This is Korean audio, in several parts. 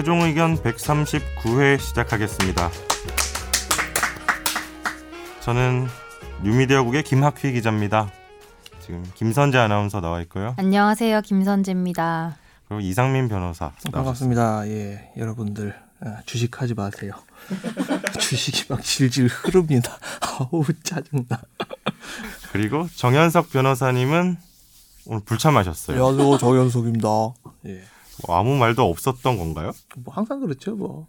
최종 의견 139회 시작하겠습니다. 저는 뉴미디어국의 김학휘 기자입니다. 지금 김선재 아나운서 나와 있고요. 안녕하세요. 김선재입니다. 그리고 이상민 변호사. 반갑습니다. 예, 여러분들 아, 주식하지 마세요. 주식이 막 질질 흐릅니다. 아우 짜증나. 그리고 정현석 변호사님은 오늘 불참하셨어요. 안녕하세요, 정현석입니다. 예, 뭐 아무 말도 없었던 건가요? 뭐 항상 그렇죠, 뭐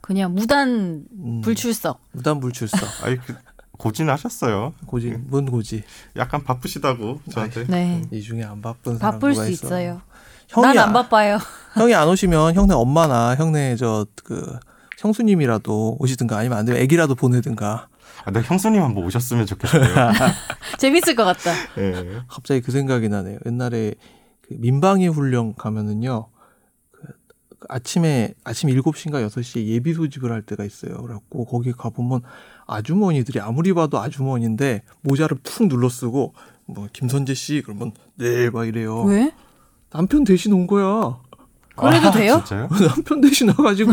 그냥 무단 음, 불출석. 무단 불출석. 아니 그 고진하셨어요. 고지, 뭔 고지? 약간 바쁘시다고 저한테. 네. 이 중에 안 바쁜 사람 바쁠 누가 수 있어? 있어요. 형이 난안 안- 바빠요. 형이 안 오시면 형네 엄마나 형네 저 그 형수님이라도 오시든가 아니면 안 되면 애기라도 보내든가. 아, 나 형수님 한번 오셨으면 좋겠어요. 재밌을 것 같다. 예. 갑자기 그 생각이 나네요. 옛날에 그 민방위 훈련 가면은요. 그 아침에 아침 7시인가 6시에 예비 소집을 할 때가 있어요. 그래갖고 거기 가 보면 아주머니들이 아무리 봐도 아주머니인데 모자를 푹 눌러 쓰고 뭐 김선재 씨 그러면 네 막 이래요. 왜? 남편 대신 온 거야. 그래도 아, 돼요? 진짜요? 남편 대신 와가지고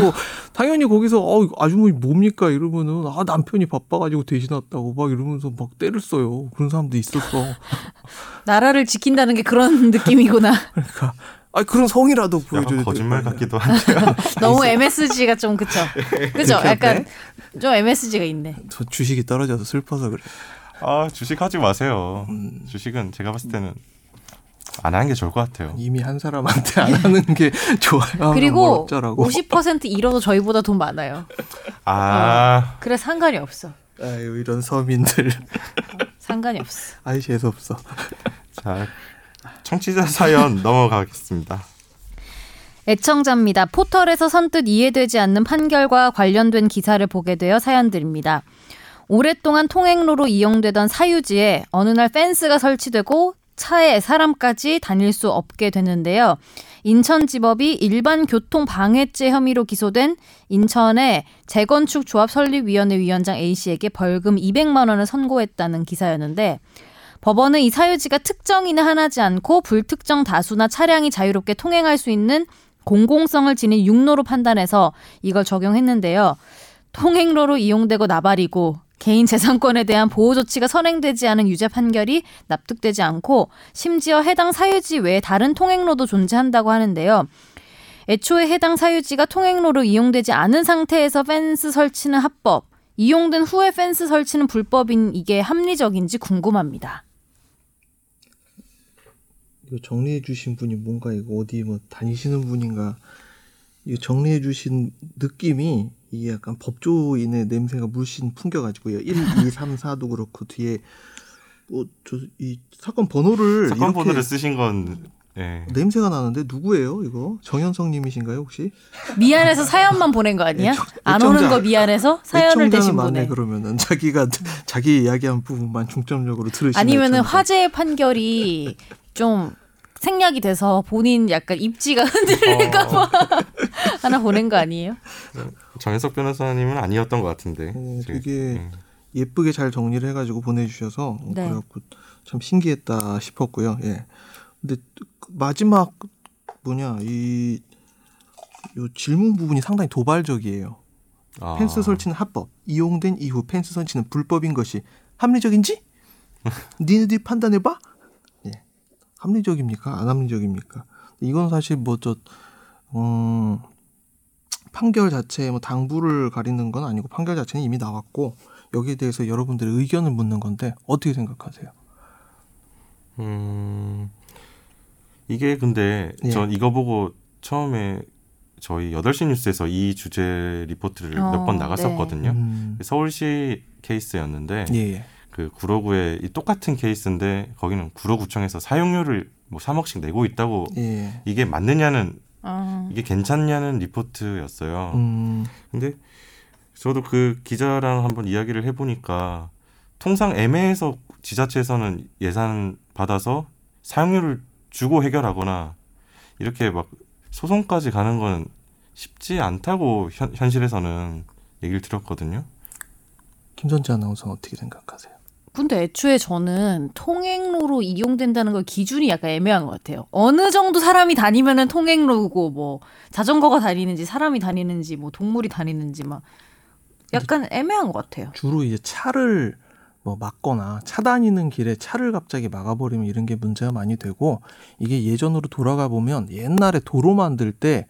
당연히 거기서 어 아주머니 뭡니까 이러면은 아 남편이 바빠가지고 대신 왔다고 막 이러면서 막 때를 써요. 그런 사람도 있었어. 나라를 지킨다는 게 그런 느낌이구나. 그러니까 아 그런 성이라도 보여줘야 거짓말. 같기도 한데요. 너무 MSG가 좀 그쵸? 그죠? 약간 좀 MSG가 있네. 저 주식이 떨어져서 슬퍼서 그래. 아 주식 하지 마세요. 음. 주식은 제가 봤을 때는 안 하는 게 좋을 것 같아요. 이미 한 사람한테 안 하는 게 좋아요. 그리고 어쩌라고. 50% 잃어도 저희보다 돈 많아요. 아 그래서 상관이 없어. 아유 이런 서민들. 상관이 없어. 아이 재수 없어. 자, 청취자 사연 넘어가겠습니다. 애청자입니다. 포털에서 선뜻 이해되지 않는 판결과 관련된 기사를 보게 되어 사연드립니다. 오랫동안 통행로로 이용되던 사유지에 어느 날 펜스가 설치되고 차에 사람까지 다닐 수 없게 되는데요. 인천지법이 일반 교통 방해죄 혐의로 기소된 인천의 재건축 조합 설립위원회 위원장 A 씨에게 벌금 200만 원을 선고했다는 기사였는데 법원은 이 사유지가 특정인을 하나지 않고 불특정 다수나 차량이 자유롭게 통행할 수 있는 공공성을 지닌 육로로 판단해서 이걸 적용했는데요. 통행로로 이용되고 나발이고 개인 재산권에 대한 보호 조치가 선행되지 않은 유죄 판결이 납득되지 않고 심지어 해당 사유지 외에 다른 통행로도 존재한다고 하는데요. 애초에 해당 사유지가 통행로로 이용되지 않은 상태에서 펜스 설치는 합법, 이용된 후에 펜스 설치는 불법인 이게 합리적인지 궁금합니다. 이거 정리해 주신 분이 뭔가 이거 어디 뭐 다니시는 분인가 이거 정리해 주신 느낌이 이게 약간 법조인의 냄새가 물씬 풍겨가지고요. 1, 2, 3, 4도 그렇고 뒤에 뭐 저 이 사건 번호를 사건 이렇게 번호를 쓰신 건 예. 냄새가 나는데 누구예요 이거? 정현성님이신가요 혹시? 미안해서 사연만 보낸 거 아니야? 애청- 안 오는 애청자- 거 미안해서 사연을 애청자는 대신 보내. 그러면은 자기가 자기 이야기한 부분만 중점적으로 들으시는 아니면은 애청자. 화재 판결이 좀 생략이 돼서 본인 약간 입지가 흔들릴까봐 하나 보낸 거 아니에요? 정현석 변호사님은 아니었던 것 같은데. 어, 지금, 되게 예. 예쁘게 잘 정리를 해가지고 보내주셔서 네. 그래갖고 참 신기했다 싶었고요. 예. 근데 그 마지막 뭐냐 이요 질문 부분이 상당히 도발적이에요. 아, 펜스 설치는 합법, 이용된 이후 펜스 설치는 불법인 것이 합리적인지? 니네들이 판단해봐. 예. 합리적입니까? 안 합리적입니까? 이건 사실 뭐저 음, 판결 자체에 뭐 당부를 가리는 건 아니고 판결 자체는 이미 나왔고 여기에 대해서 여러분들의 의견을 묻는 건데 어떻게 생각하세요? 음, 이게 근데 예. 전 이거 보고 처음에 저희 8시 뉴스에서 이 주제 리포트를 어, 몇번 나갔었거든요. 음, 서울시 케이스였는데 예, 예. 그 구로구의 이 똑같은 케이스인데 거기는 구로구청에서 사용료를 뭐 3억씩 내고 있다고 예. 이게 맞느냐는 아, 이게 괜찮냐는 리포트였어요. 음, 근데 저도 그 기자랑 한번 이야기를 해보니까 통상 애매해서 지자체에서는 예산 받아서 사용료를 주고 해결하거나 이렇게 막 소송까지 가는 건 쉽지 않다고 현, 현실에서는 얘기를 들었거든요. 김선재 아나운서는 어떻게 생각하세요? 근데 애초에 저는 통행로로 이용된다는 걸 기준이 약간 애매한 것 같아요. 어느 정도 사람이 다니면은 통행로고 뭐 자전거가 다니는지 사람이 다니는지 뭐 동물이 다니는지 막 약간 애매한 것 같아요. 주로 이제 차를 뭐 막거나 차 다니는 길에 차를 갑자기 막아버리면 이런 게 문제가 많이 되고 이게 예전으로 돌아가 보면 옛날에 도로 만들 때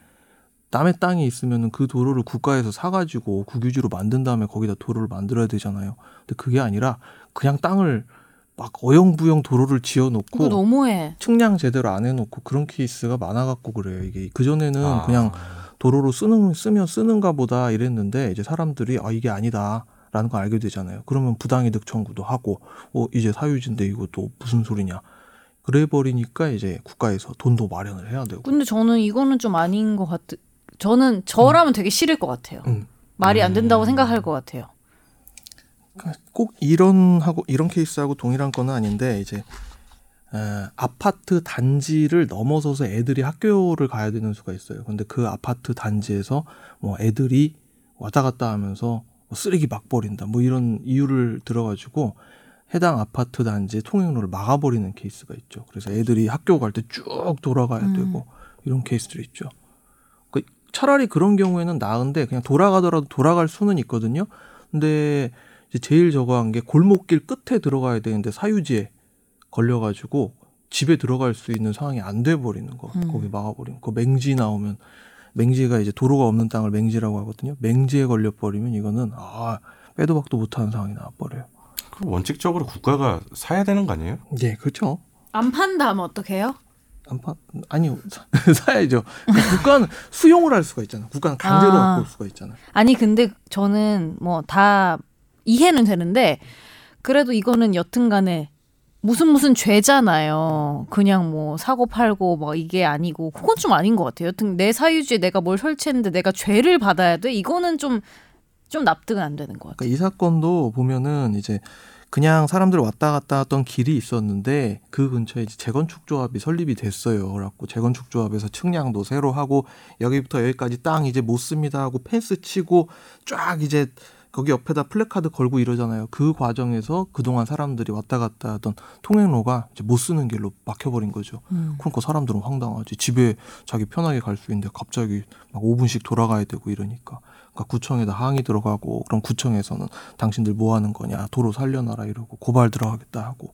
남의 땅이 있으면은 그 도로를 국가에서 사가지고 국유지로 만든 다음에 거기다 도로를 만들어야 되잖아요. 근데 그게 아니라 그냥 땅을 막 어영부영 도로를 지어놓고 너무해. 측량 제대로 안 해놓고 그런 케이스가 많아갖고 그래요. 이게 그 전에는 아. 그냥 도로로 쓰는 쓰면 쓰는가 보다 이랬는데 이제 사람들이 아 이게 아니다 라는 걸 알게 되잖아요. 그러면 부당이득 청구도 하고 어 이제 사유지인데 이거 또 무슨 소리냐. 그래 버리니까 이제 국가에서 돈도 마련을 해야 되고. 근데 저는 이거는 좀 아닌 것 같. 저는 저라면 되게 싫을 것 같아요. 음. 말이 안 된다고 생각할 것 같아요. 그러니까 꼭 이런 하고 이런 케이스하고 동일한 건 아닌데 이제 에, 아파트 단지를 넘어서서 애들이 학교를 가야 되는 수가 있어요. 근데 그 아파트 단지에서 뭐 애들이 왔다 갔다 하면서 뭐 쓰레기 막 버린다. 뭐 이런 이유를 들어가지고 해당 아파트 단지의 통행로를 막아버리는 케이스가 있죠. 그래서 애들이 학교 갈 때 쭉 돌아가야 음. 되고 이런 케이스들이 있죠. 그 차라리 그런 경우에는 나은데 그냥 돌아가더라도 돌아갈 수는 있거든요. 근데 이 제 제일 저거 한 게 골목길 끝에 들어가야 되는데 사유지에 걸려가지고 집에 들어갈 수 있는 상황이 안 돼 버리는 거. 음. 거기 막아버리면 그 맹지 나오면 맹지가 이제 도로가 없는 땅을 맹지라고 하거든요. 맹지에 걸려 버리면 이거는 아 빼도 박도 못하는 상황이 나와 버려요. 그럼 원칙적으로 국가가 사야 되는 거 아니에요? 예, 그렇죠. 안 판다 하면 어떡해요? 안 파, 아니요 사- 사야죠. 그러니까 국가는 수용을 할 수가 있잖아. 국가는 강제로 아. 갖고 올 수가 있잖아. 아니 근데 저는 뭐 다 이해는 되는데 그래도 이거는 여튼간에 무슨 무슨 죄잖아요. 그냥 뭐 사고 팔고 뭐 이게 아니고 그건 좀 아닌 것 같아요. 여튼 내 사유지에 내가 뭘 설치했는데 내가 죄를 받아야 돼? 이거는 좀 좀 납득은 안 되는 것 같아요. 그러니까 이 사건도 보면은 이제 그냥 사람들 왔다 갔다 했던 길이 있었는데 그 근처에 재건축 조합이 설립이 됐어요. 그래갖고 재건축 조합에서 측량도 새로 하고 여기부터 여기까지 땅 이제 못 씁니다 하고 펜스 치고 쫙 이제 거기 옆에다 플래카드 걸고 이러잖아요. 그 과정에서 그동안 사람들이 왔다 갔다 하던 통행로가 이제 못 쓰는 길로 막혀버린 거죠. 음. 그러니까 사람들은 황당하지. 집에 자기 편하게 갈 수 있는데 갑자기 막 5분씩 돌아가야 되고 이러니까. 그러니까 구청에다 항의 들어가고 그럼 구청에서는 당신들 뭐 하는 거냐 도로 살려놔라 이러고 고발 들어가겠다 하고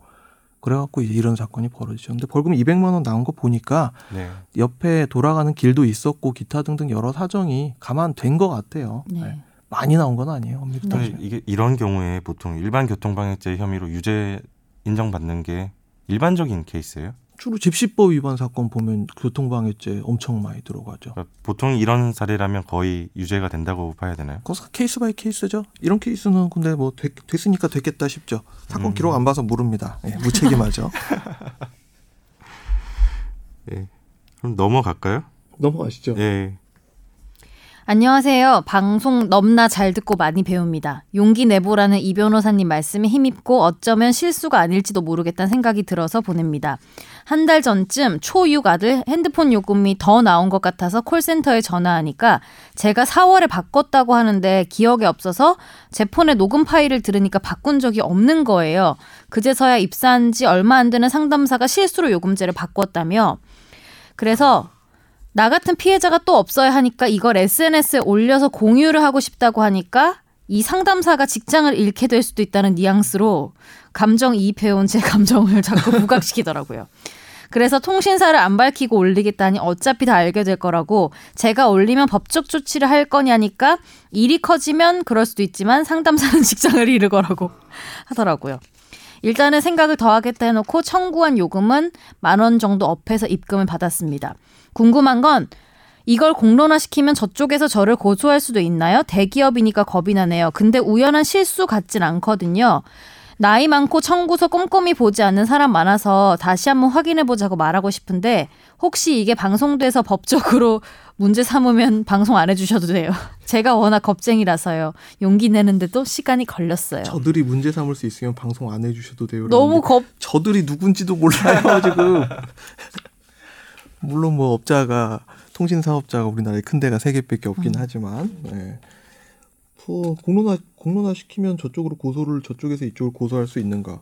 그래갖고 이제 이런 사건이 벌어지죠. 근데 벌금 200만 원 나온 거 보니까 네. 옆에 돌아가는 길도 있었고 기타 등등 여러 사정이 감안된 것 같아요. 네. 네. 많이 나온 건 아니에요. 엄밀히. 이게 이런 경우에 보통 일반 교통방해죄 혐의로 유죄 인정받는 게 일반적인 케이스예요. 주로 집시법 위반 사건 보면 교통방해죄 엄청 많이 들어가죠. 그러니까 보통 이런 사례라면 거의 유죄가 된다고 봐야 되나요? 그거 case by case죠. 이런 케이스는 근데 뭐 됐, 으니까 됐겠다 싶죠. 사건 음. 기록 안 봐서 모릅니다. 예, 무책임하죠. 예. 그럼 넘어갈까요? 넘어가시죠. 예. 안녕하세요. 방송 넘나 잘 듣고 많이 배웁니다. 용기 내보라는 이 변호사님 말씀에 힘입고 어쩌면 실수가 아닐지도 모르겠다는 생각이 들어서 보냅니다. 한 달 전쯤 초6 아들 핸드폰 요금이 더 나온 것 같아서 콜센터에 전화하니까 제가 4월에 바꿨다고 하는데 기억에 없어서 제 폰에 녹음 파일을 들으니까 바꾼 적이 없는 거예요. 그제서야 입사한 지 얼마 안 되는 상담사가 실수로 요금제를 바꿨다며 그래서 나 같은 피해자가 또 없어야 하니까 이걸 SNS에 올려서 공유를 하고 싶다고 하니까 이 상담사가 직장을 잃게 될 수도 있다는 뉘앙스로 감정 이입해온 제 감정을 자꾸 부각시키더라고요. 그래서 통신사를 안 밝히고 올리겠다니 어차피 다 알게 될 거라고 제가 올리면 법적 조치를 할 거냐니까 일이 커지면 그럴 수도 있지만 상담사는 직장을 잃을 거라고 하더라고요. 일단은 생각을 더 하겠다 해놓고 청구한 요금은 만 원 정도 업해서 입금을 받았습니다. 궁금한 건 이걸 공론화시키면 저쪽에서 저를 고소할 수도 있나요? 대기업이니까 겁이 나네요. 근데 우연한 실수 같진 않거든요. 나이 많고 청구서 꼼꼼히 보지 않는 사람 많아서 다시 한번 확인해 보자고 말하고 싶은데 혹시 이게 방송돼서 법적으로 문제 삼으면 방송 안 해주셔도 돼요. 제가 워낙 겁쟁이라서요. 용기 내는데 도 시간이 걸렸어요. 저들이 문제 삼을 수 있으면 방송 안 해주셔도 돼요. 너무 겁 저들이 누군지도 몰라요 지금. 물론 뭐 업자가 통신 사업자가 우리나라에 큰 데가 세 개밖에 없긴 음. 하지만 네. 그 공론화 공론화 시키면 저쪽으로 고소를 저쪽에서 이쪽을 고소할 수 있는가?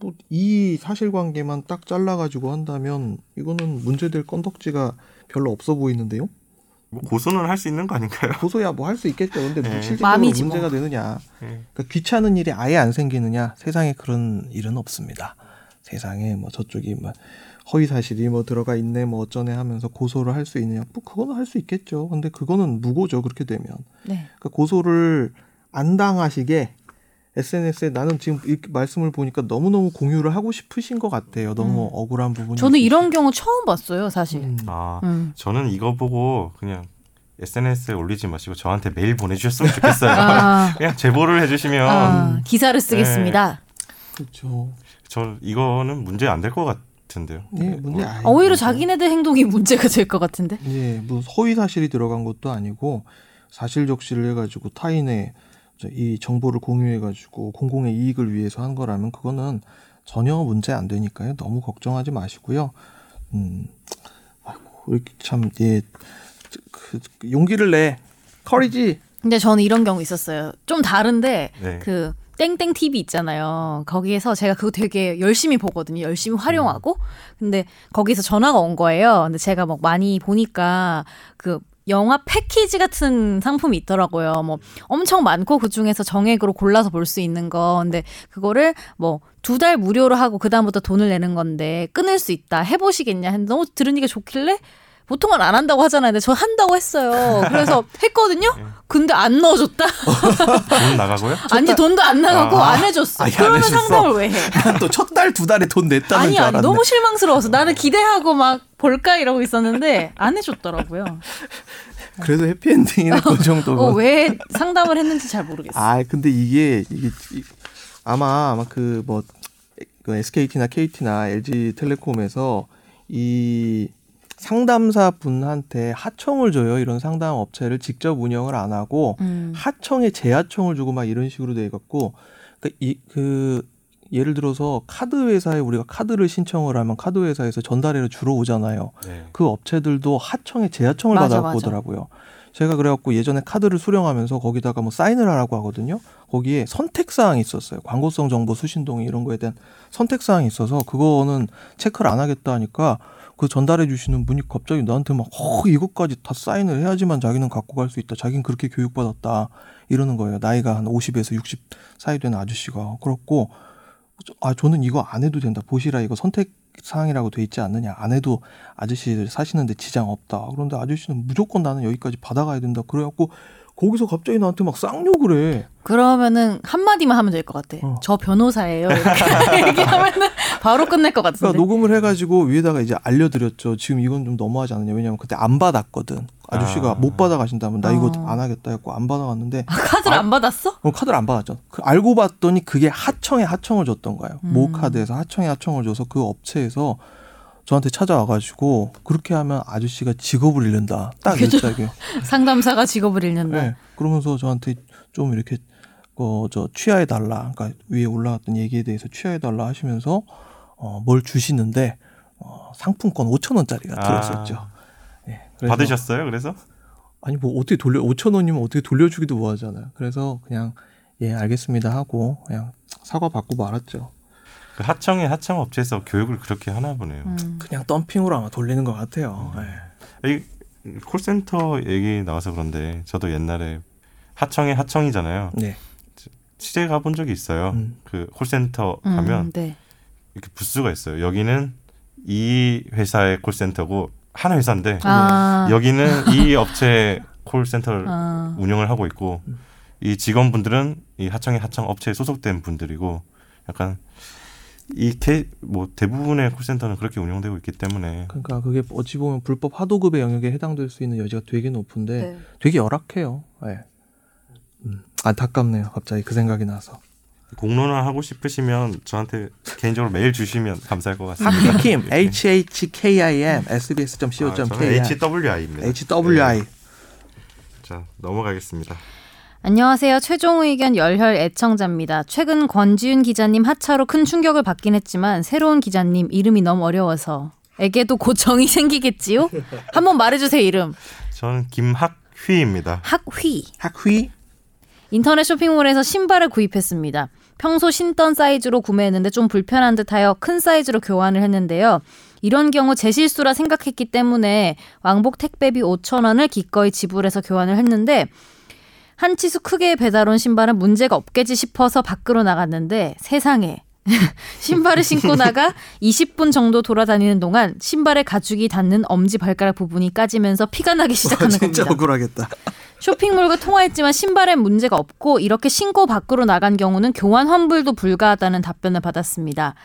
뭐 이 사실관계만 딱 잘라가지고 한다면 이거는 문제될 건덕지가 별로 없어 보이는데요. 뭐 고소는 할 수 있는 거 아닌가요? 고소야 뭐 할 수 있겠죠. 근데 뭐 네. 실질적으로 마음이지 문제가 뭐. 되느냐? 네. 그러니까 귀찮은 일이 아예 안 생기느냐? 세상에 그런 일은 없습니다. 세상에 뭐 저쪽이 뭐 허위 사실이 뭐 들어가 있네 뭐 어쩌네 하면서 고소를 할 수 있느냐? 뭐 그거는 할 수 있겠죠. 근데 그거는 무고죠. 그렇게 되면. 네. 그러니까 고소를 안 당하시게 SNS에 나는 지금 이렇게 말씀을 보니까 너무너무 공유를 하고 싶으신 것 같아요. 너무 음. 억울한 부분이. 저는 있으시- 이런 경우 처음 봤어요, 사실. 음. 아 음. 저는 이거 보고 그냥 SNS에 올리지 마시고 저한테 메일 보내주셨으면 좋겠어요. 아, 그냥 제보를 해주시면 아, 기사를 쓰겠습니다. 그렇죠. 저 이거는 문제 안 될 것 같 은데요. 네, 문제 아예 아, 오히려. 자기네들 행동이 문제가 될 것 같은데. 예, 뭐 허위 사실이 들어간 것도 아니고 사실 적시를 해가지고 타인의 저이 정보를 공유해가지고 공공의 이익을 위해서 한 거라면 그거는 전혀 문제 안 되니까요. 너무 걱정하지 마시고요. 음, 아이고 이렇게 참 예, 그, 그 용기를 내 커리지. 근데 저는 이런 경우 있었어요. 좀 다른데 네. 그 땡땡 TV 있잖아요. 거기에서 제가 그거 되게 열심히 보거든요. 열심히 활용하고. 근데 거기서 전화가 온 거예요. 근데 제가 막 많이 보니까 그 영화 패키지 같은 상품이 있더라고요. 뭐 엄청 많고 그 중에서 정액으로 골라서 볼 수 있는 거. 근데 그거를 뭐 두 달 무료로 하고 그다음부터 돈을 내는 건데 끊을 수 있다. 해보시겠냐 너무 들으니까 좋길래 보통은 안 한다고 하잖아요. 근데 저 한다고 했어요. 그래서 했거든요. 근데 안 넣어줬다. 돈 나가고요? 아니 돈도 안 나가고 아. 안 해줬어. 안 그러면 해줬어? 상담을 왜 해? 또첫 달 두 달에 돈 냈다는 아니 줄 아니 알았네. 너무 실망스러워서 나는 기대하고 막 볼까 이러고 있었는데 안 해줬더라고요. 그래도 해피엔딩이네 그 정도면. 어, 왜 상담을 했는지 잘 모르겠어. 아 근데 이게 이게 이- 아마 아마 그뭐 그 SKT나 KT나 LG텔레콤에서 이 상담사 분한테 하청을 줘요. 이런 상담 업체를 직접 운영을 안 하고 음. 하청에 재하청을 주고 막 이런 식으로 돼 갖고 그이그 예를 들어서 카드 회사에 우리가 카드를 신청을 하면 카드 회사에서 전달해로 주러 오잖아요. 네. 그 업체들도 하청에 재하청을 맞아, 받아 맞아. 보더라고요. 제가 그래갖고 예전에 카드를 수령하면서 거기다가 뭐 사인을 하라고 하거든요. 거기에 선택 사항이 있었어요. 광고성 정보 수신동 이런 거에 대한 선택 사항이 있어서 그거는 체크를 안 하겠다 하니까 그 전달해 주시는 분이 갑자기 나한테 막 어, 이것까지 다 사인을 해야지만 자기는 갖고 갈 수 있다. 자기는 그렇게 교육받았다. 이러는 거예요. 나이가 한 50에서 60 사이 되는 아저씨가. 그렇고 아 저는 이거 안 해도 된다. 보시라 이거 선택 사항이라고 돼 있지 않느냐. 안 해도 아저씨들 사시는데 지장 없다. 그런데 아저씨는 무조건 나는 여기까지 받아가야 된다. 그래갖고 거기서 갑자기 나한테 막 쌍욕을 해. 그러면은 한 마디만 하면 될 것 같아. 어. 저 변호사예요. 이렇게 얘기하면은 바로 끝낼 것 같은데. 그러니까 녹음을 해가지고 위에다가 이제 알려드렸죠. 지금 이건 좀 너무하지 않느냐. 왜냐면 그때 안 받았거든. 아저씨가 아. 못 받아가신다면 나 이거 어. 안 하겠다 했고 안 받아갔는데 아, 카드를 안 받았어? 어, 카드를 안 받았죠. 그 알고 봤더니 그게 하청에 하청을 줬던 거예요. 음. 모 카드에서 하청에 하청을 줘서 그 업체에서 저한테 찾아와가지고 그렇게 하면 아저씨가 직업을 잃는다. 딱? 이렇게. 상담사가 직업을 잃는다. 네. 그러면서 저한테 좀 이렇게 어저 취하해 달라. 그러니까 위에 올라갔던 얘기에 대해서 취하해 달라 하시면서 어뭘 주시는데 어 상품권 5천 원짜리가 아. 예. 그래서 받으셨어요? 그래서 아니 뭐 어떻게 돌려 5천 원이면 어떻게 돌려주기도 뭐하잖아요. 그래서 그냥 예 알겠습니다 하고 그냥 사과 받고 말았죠. 그 하청의 하청 업체에서 교육을 그렇게 하나 보네요. 음. 그냥 덤핑으로 아마 돌리는 것 같아요. 예. 이 콜센터 얘기 나와서 그런데 저도 옛날에 하청의 하청이잖아요. 네. 취재 가본 적이 있어요. 음. 그 콜센터 음, 가면 네. 이렇게 부스가 있어요. 여기는 이 회사의 콜센터고 한 회사인데 아, 여기는 이 업체 콜센터를 아. 운영을 하고 있고 이 직원분들은 이 하청의 하청 업체에 소속된 분들이고 약간 이뭐 대부분의 콜센터는 그렇게 운영되고 있기 때문에 그러니까 그게 어찌 보면 불법 하도급의 영역에 해당될 수 있는 여지가 되게 높은데 네. 되게 열악해요. 예. 음, 안타깝네요. 갑자기 그 생각이 나서. 공론화 하고 싶으시면 저한테 개인적으로 메일 주시면 감사할 것 같습니다. 하키킴 H H K I M sbs.co.kr 아, 저는 HWI입니다. HWI 자 넘어가겠습니다. 안녕하세요. 최종 의견 열혈 애청자입니다. 최근 권지윤 기자님 하차로 큰 충격을 받긴 했지만 새로운 기자님 이름이 너무 어려워서 에게도 곧 정이 생기겠지요? 한번 말해주세요 이름. 저는 김학휘입니다. 학휘. 학휘 인터넷 쇼핑몰에서 신발을 구입했습니다. 평소 신던 사이즈로 구매했는데 좀 불편한 듯하여 큰 사이즈로 교환을 했는데요. 이런 경우 제 실수라 생각했기 때문에 왕복 택배비 5천 원을 기꺼이 지불해서 교환을 했는데 한 치수 크게 배달 온 신발은 문제가 없겠지 싶어서 밖으로 나갔는데 세상에 신발을 신고 나가 20분 정도 돌아다니는 동안 신발의 가죽이 닿는 엄지 발가락 부분이 까지면서 피가 나기 와, 시작하는 진짜 겁니다. 억울하겠다. 쇼핑몰과 통화했지만 신발엔 문제가 없고 이렇게 신고 밖으로 나간 경우는 교환 환불도 불가하다는 답변을 받았습니다.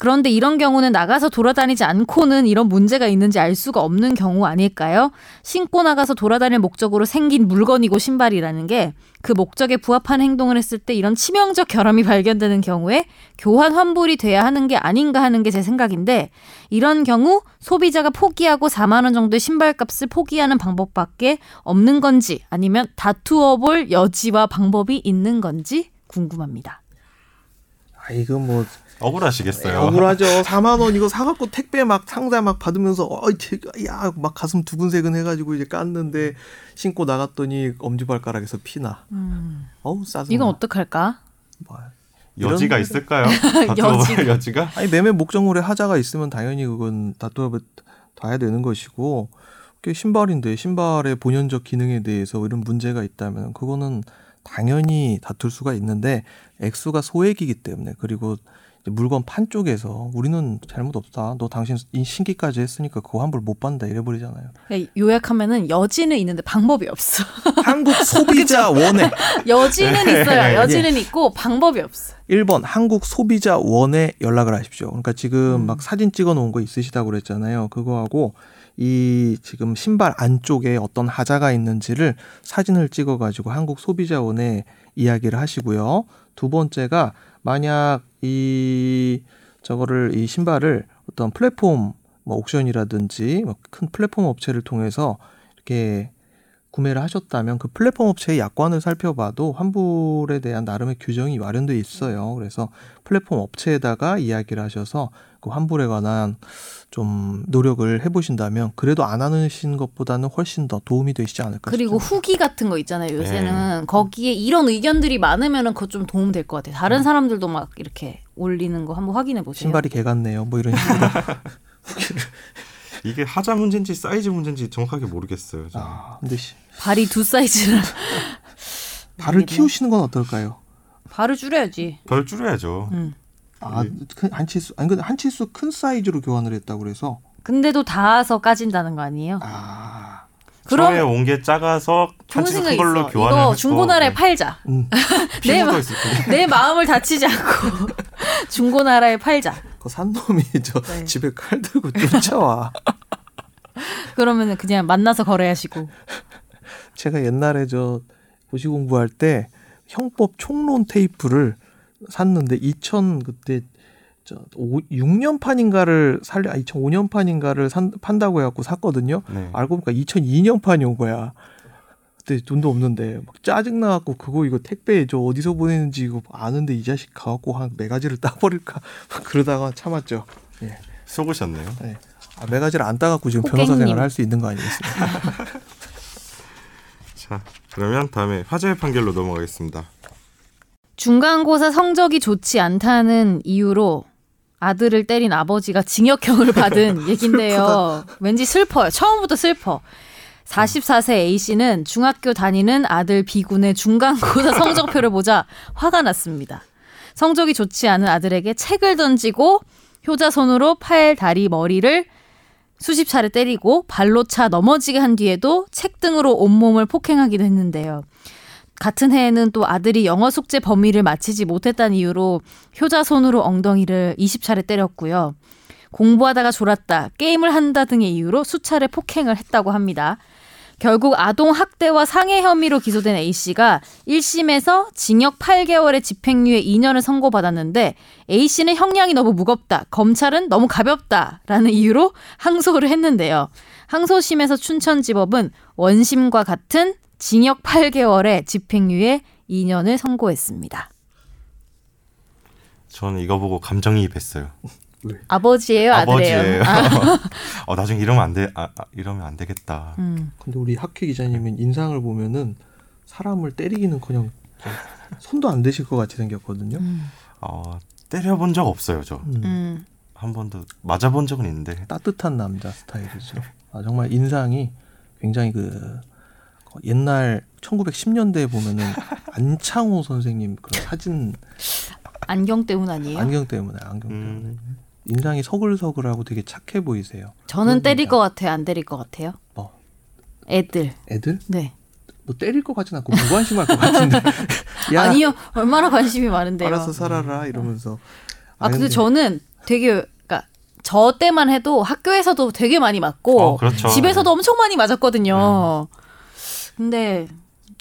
그런데 이런 경우는 나가서 돌아다니지 않고는 이런 문제가 있는지 알 수가 없는 경우 아닐까요? 신고 나가서 돌아다닐 목적으로 생긴 물건이고 신발이라는 게 그 목적에 부합한 행동을 했을 때 이런 치명적 결함이 발견되는 경우에 교환 환불이 돼야 하는 게 아닌가 하는 게 제 생각인데 이런 경우 소비자가 포기하고 4만 원 정도의 신발값을 포기하는 방법밖에 없는 건지 아니면 다투어 볼 여지와 방법이 있는 건지 궁금합니다. 아 이거 뭐 억울하시겠어요. 억울하죠. 4만 원 이거 사갖고 택배 막 상자 막 받으면서 어야막 가슴 두근세근 해가지고 이제 깠는데 신고 나갔더니 엄지발가락에서 피나. 어우 싸증. 이건 어떡할까? 여지가 이런- 있을까요? 여지가. 여지가 여지가? 아니 매매 목적물에 하자가 있으면 당연히 그건 다투어 봐야 되는 것이고 그게 신발인데 신발의 본연적 기능에 대해서 이런 문제가 있다면 그거는 당연히 다툴 수가 있는데 액수가 소액이기 때문에 그리고 물건 판 쪽에서 우리는 잘못 없다. 너 당신 이 신기까지 했으니까 그거 환불 못 받는다 이래버리잖아요. 그러니까 요약하면은 여지는 있는데 방법이 없어. 한국 소비자 원회 여지는 네. 있어요. 여지는 있고 방법이 없어. 1번 한국 소비자 원에 연락을 하십시오. 그러니까 지금 막 사진 찍어 놓은 거 있으시다고 그랬잖아요. 그거하고 이 지금 신발 안쪽에 어떤 하자가 있는지를 사진을 찍어 가지고 한국 소비자 원에 이야기를 하시고요. 두 번째가 만약 이 저거를 이 신발을 어떤 플랫폼 뭐 옥션이라든지 뭐큰 플랫폼 업체를 통해서 이렇게 구매를 하셨다면 그 플랫폼 업체의 약관을 살펴봐도 환불에 대한 나름의 규정이 마련돼 있어요. 그래서 플랫폼 업체에다가 이야기를 하셔서 그 환불에 관한 좀 노력을 해보신다면 그래도 안 하신 것보다는 훨씬 더 도움이 되시지 않을까 그리고 싶어요. 후기 같은 거 있잖아요. 네. 요새는 거기에 이런 의견들이 많으면은 그거 좀 도움 될 것 같아요. 다른 사람들도 막 이렇게 올리는 거 한번 확인해 보세요. 신발이 개 같네요. 뭐 이런 식으로. 이게 하자 문제인지 사이즈 문제인지 정확하게 모르겠어요. 저는. 아, 근데 씨, 발이 두 사이즈라 발을 키우시는 건 어떨까요? 발을 줄여야지. 덜 줄여야죠. 음. 아, 큰- 한 치수 아니 근데 한 치수 큰 사이즈로 교환을 했다고 그래서 근데도 닿아서 까진다는 거 아니에요? 아, 처음에 온 게 작아서 좋은 한치 생각이 큰 걸로. 교환을 이거 했고, 중고나라에 네. 팔자. 음, 피 내 마-. 내 마음을 다치지 않고 중고나라에 팔자. 그산 놈이 저 네. 집에 칼 들고 쫓아와. 그러면은 그냥 만나서 거래하시고. 제가 옛날에 저 고시 공부할 때 형법 총론 테이프를 샀는데 2000 그때 저 6년 판인가를 살려 아, 2005년 판인가를 산, 판다고 해갖고 샀거든요. 네. 알고 보니까 2002년 판이 온 거야. 그때 돈도 없는데 막 짜증 나갖고 그거 이거 택배 저 어디서 보내는지 이거 아는데 이 자식 가갖고 한 매가지를 따버릴까 막 그러다가 참았죠. 예. 속으셨네요. 예. 아, 매가지를 안 따갖고 지금 호갱님. 변호사 생활 할수 있는 거 아니겠습니까? 자, 그러면 다음에 화재의 판결로 넘어가겠습니다. 중간고사 성적이 좋지 않다는 이유로 아들을 때린 아버지가 징역형을 받은 얘긴데요. 왠지 슬퍼요. 처음부터 슬퍼. 44세 A씨는 중학교 다니는 아들 B군의 중간고사 성적표를 보자 화가 났습니다. 성적이 좋지 않은 아들에게 책을 던지고 효자 손으로 팔, 다리, 머리를 수십 차례 때리고 발로 차 넘어지게 한 뒤에도 책 등으로 온몸을 폭행하기도 했는데요. 같은 해에는 또 아들이 영어 숙제 범위를 마치지 못했다는 이유로 효자 손으로 엉덩이를 20차례 때렸고요. 공부하다가 졸았다, 게임을 한다 등의 이유로 수차례 폭행을 했다고 합니다. 결국 아동 학대와 상해 혐의로 기소된 A 씨가 1심에서 징역 8개월의 집행유예 2년을 선고받았는데 A 씨는 형량이 너무 무겁다, 검찰은 너무 가볍다라는 이유로 항소를 했는데요. 항소심에서 춘천지법은 원심과 같은 징역 8개월의 집행유예 2년을 선고했습니다. 저는 이거 보고 감정이입했어요. 아버지예요, 아들이에요? 아버지예요. 아, 어, 나중에 이러면 안 돼. 아, 아, 이러면 안 되겠다. 음. 근데 우리 학회 기자님은 인상을 보면은 사람을 때리기는커녕 손도 안 대실 것 같이 생겼거든요. 음. 어, 때려본 적 없어요, 저. 음. 음. 한 번도 맞아본 적은 있는데. 따뜻한 남자 스타일이죠. 아, 정말 인상이 굉장히 그 옛날 1910년대에 보면은 안창호 선생님 그런 사진 안경 때문 아니에요? 안경 때문에 안경 때문에 음, 인상이 서글서글하고 되게 착해 보이세요. 저는 때릴 그러니까. 것 같아요. 안 때릴 것 같아요. 뭐 애들. 애들 네. 뭐 때릴 것 같진 않고 무관심할 것 같은데. 야, 아니요. 얼마나 관심이 많은데요. 알아서 살아라 이러면서. 아 근데 저는 되게 그러니까 저 때만 해도 학교에서도 되게 많이 맞고 어, 그렇죠. 집에서도 엄청 많이 맞았거든요. 근데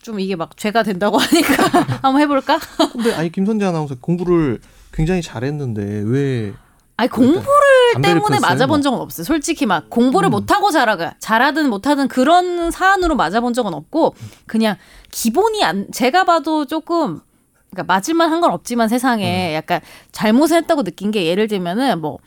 좀 이게 막 죄가 된다고 하니까 한번 해볼까? 근데 아니 김선재 아나운서 공부를 굉장히 잘했는데 왜 아니 공부를 담배를 때문에? 맞아본 적은 없어요. 솔직히 막 공부를 음. 못하고 잘하가 잘하든 못하든 그런 사안으로 맞아본 적은 없고 그냥 기본이 안 제가 봐도 조금 그러니까 맞을만 한 건 없지만 음. 세상에 약간 잘못을 했다고 느낀 게 예를 들면은 뭐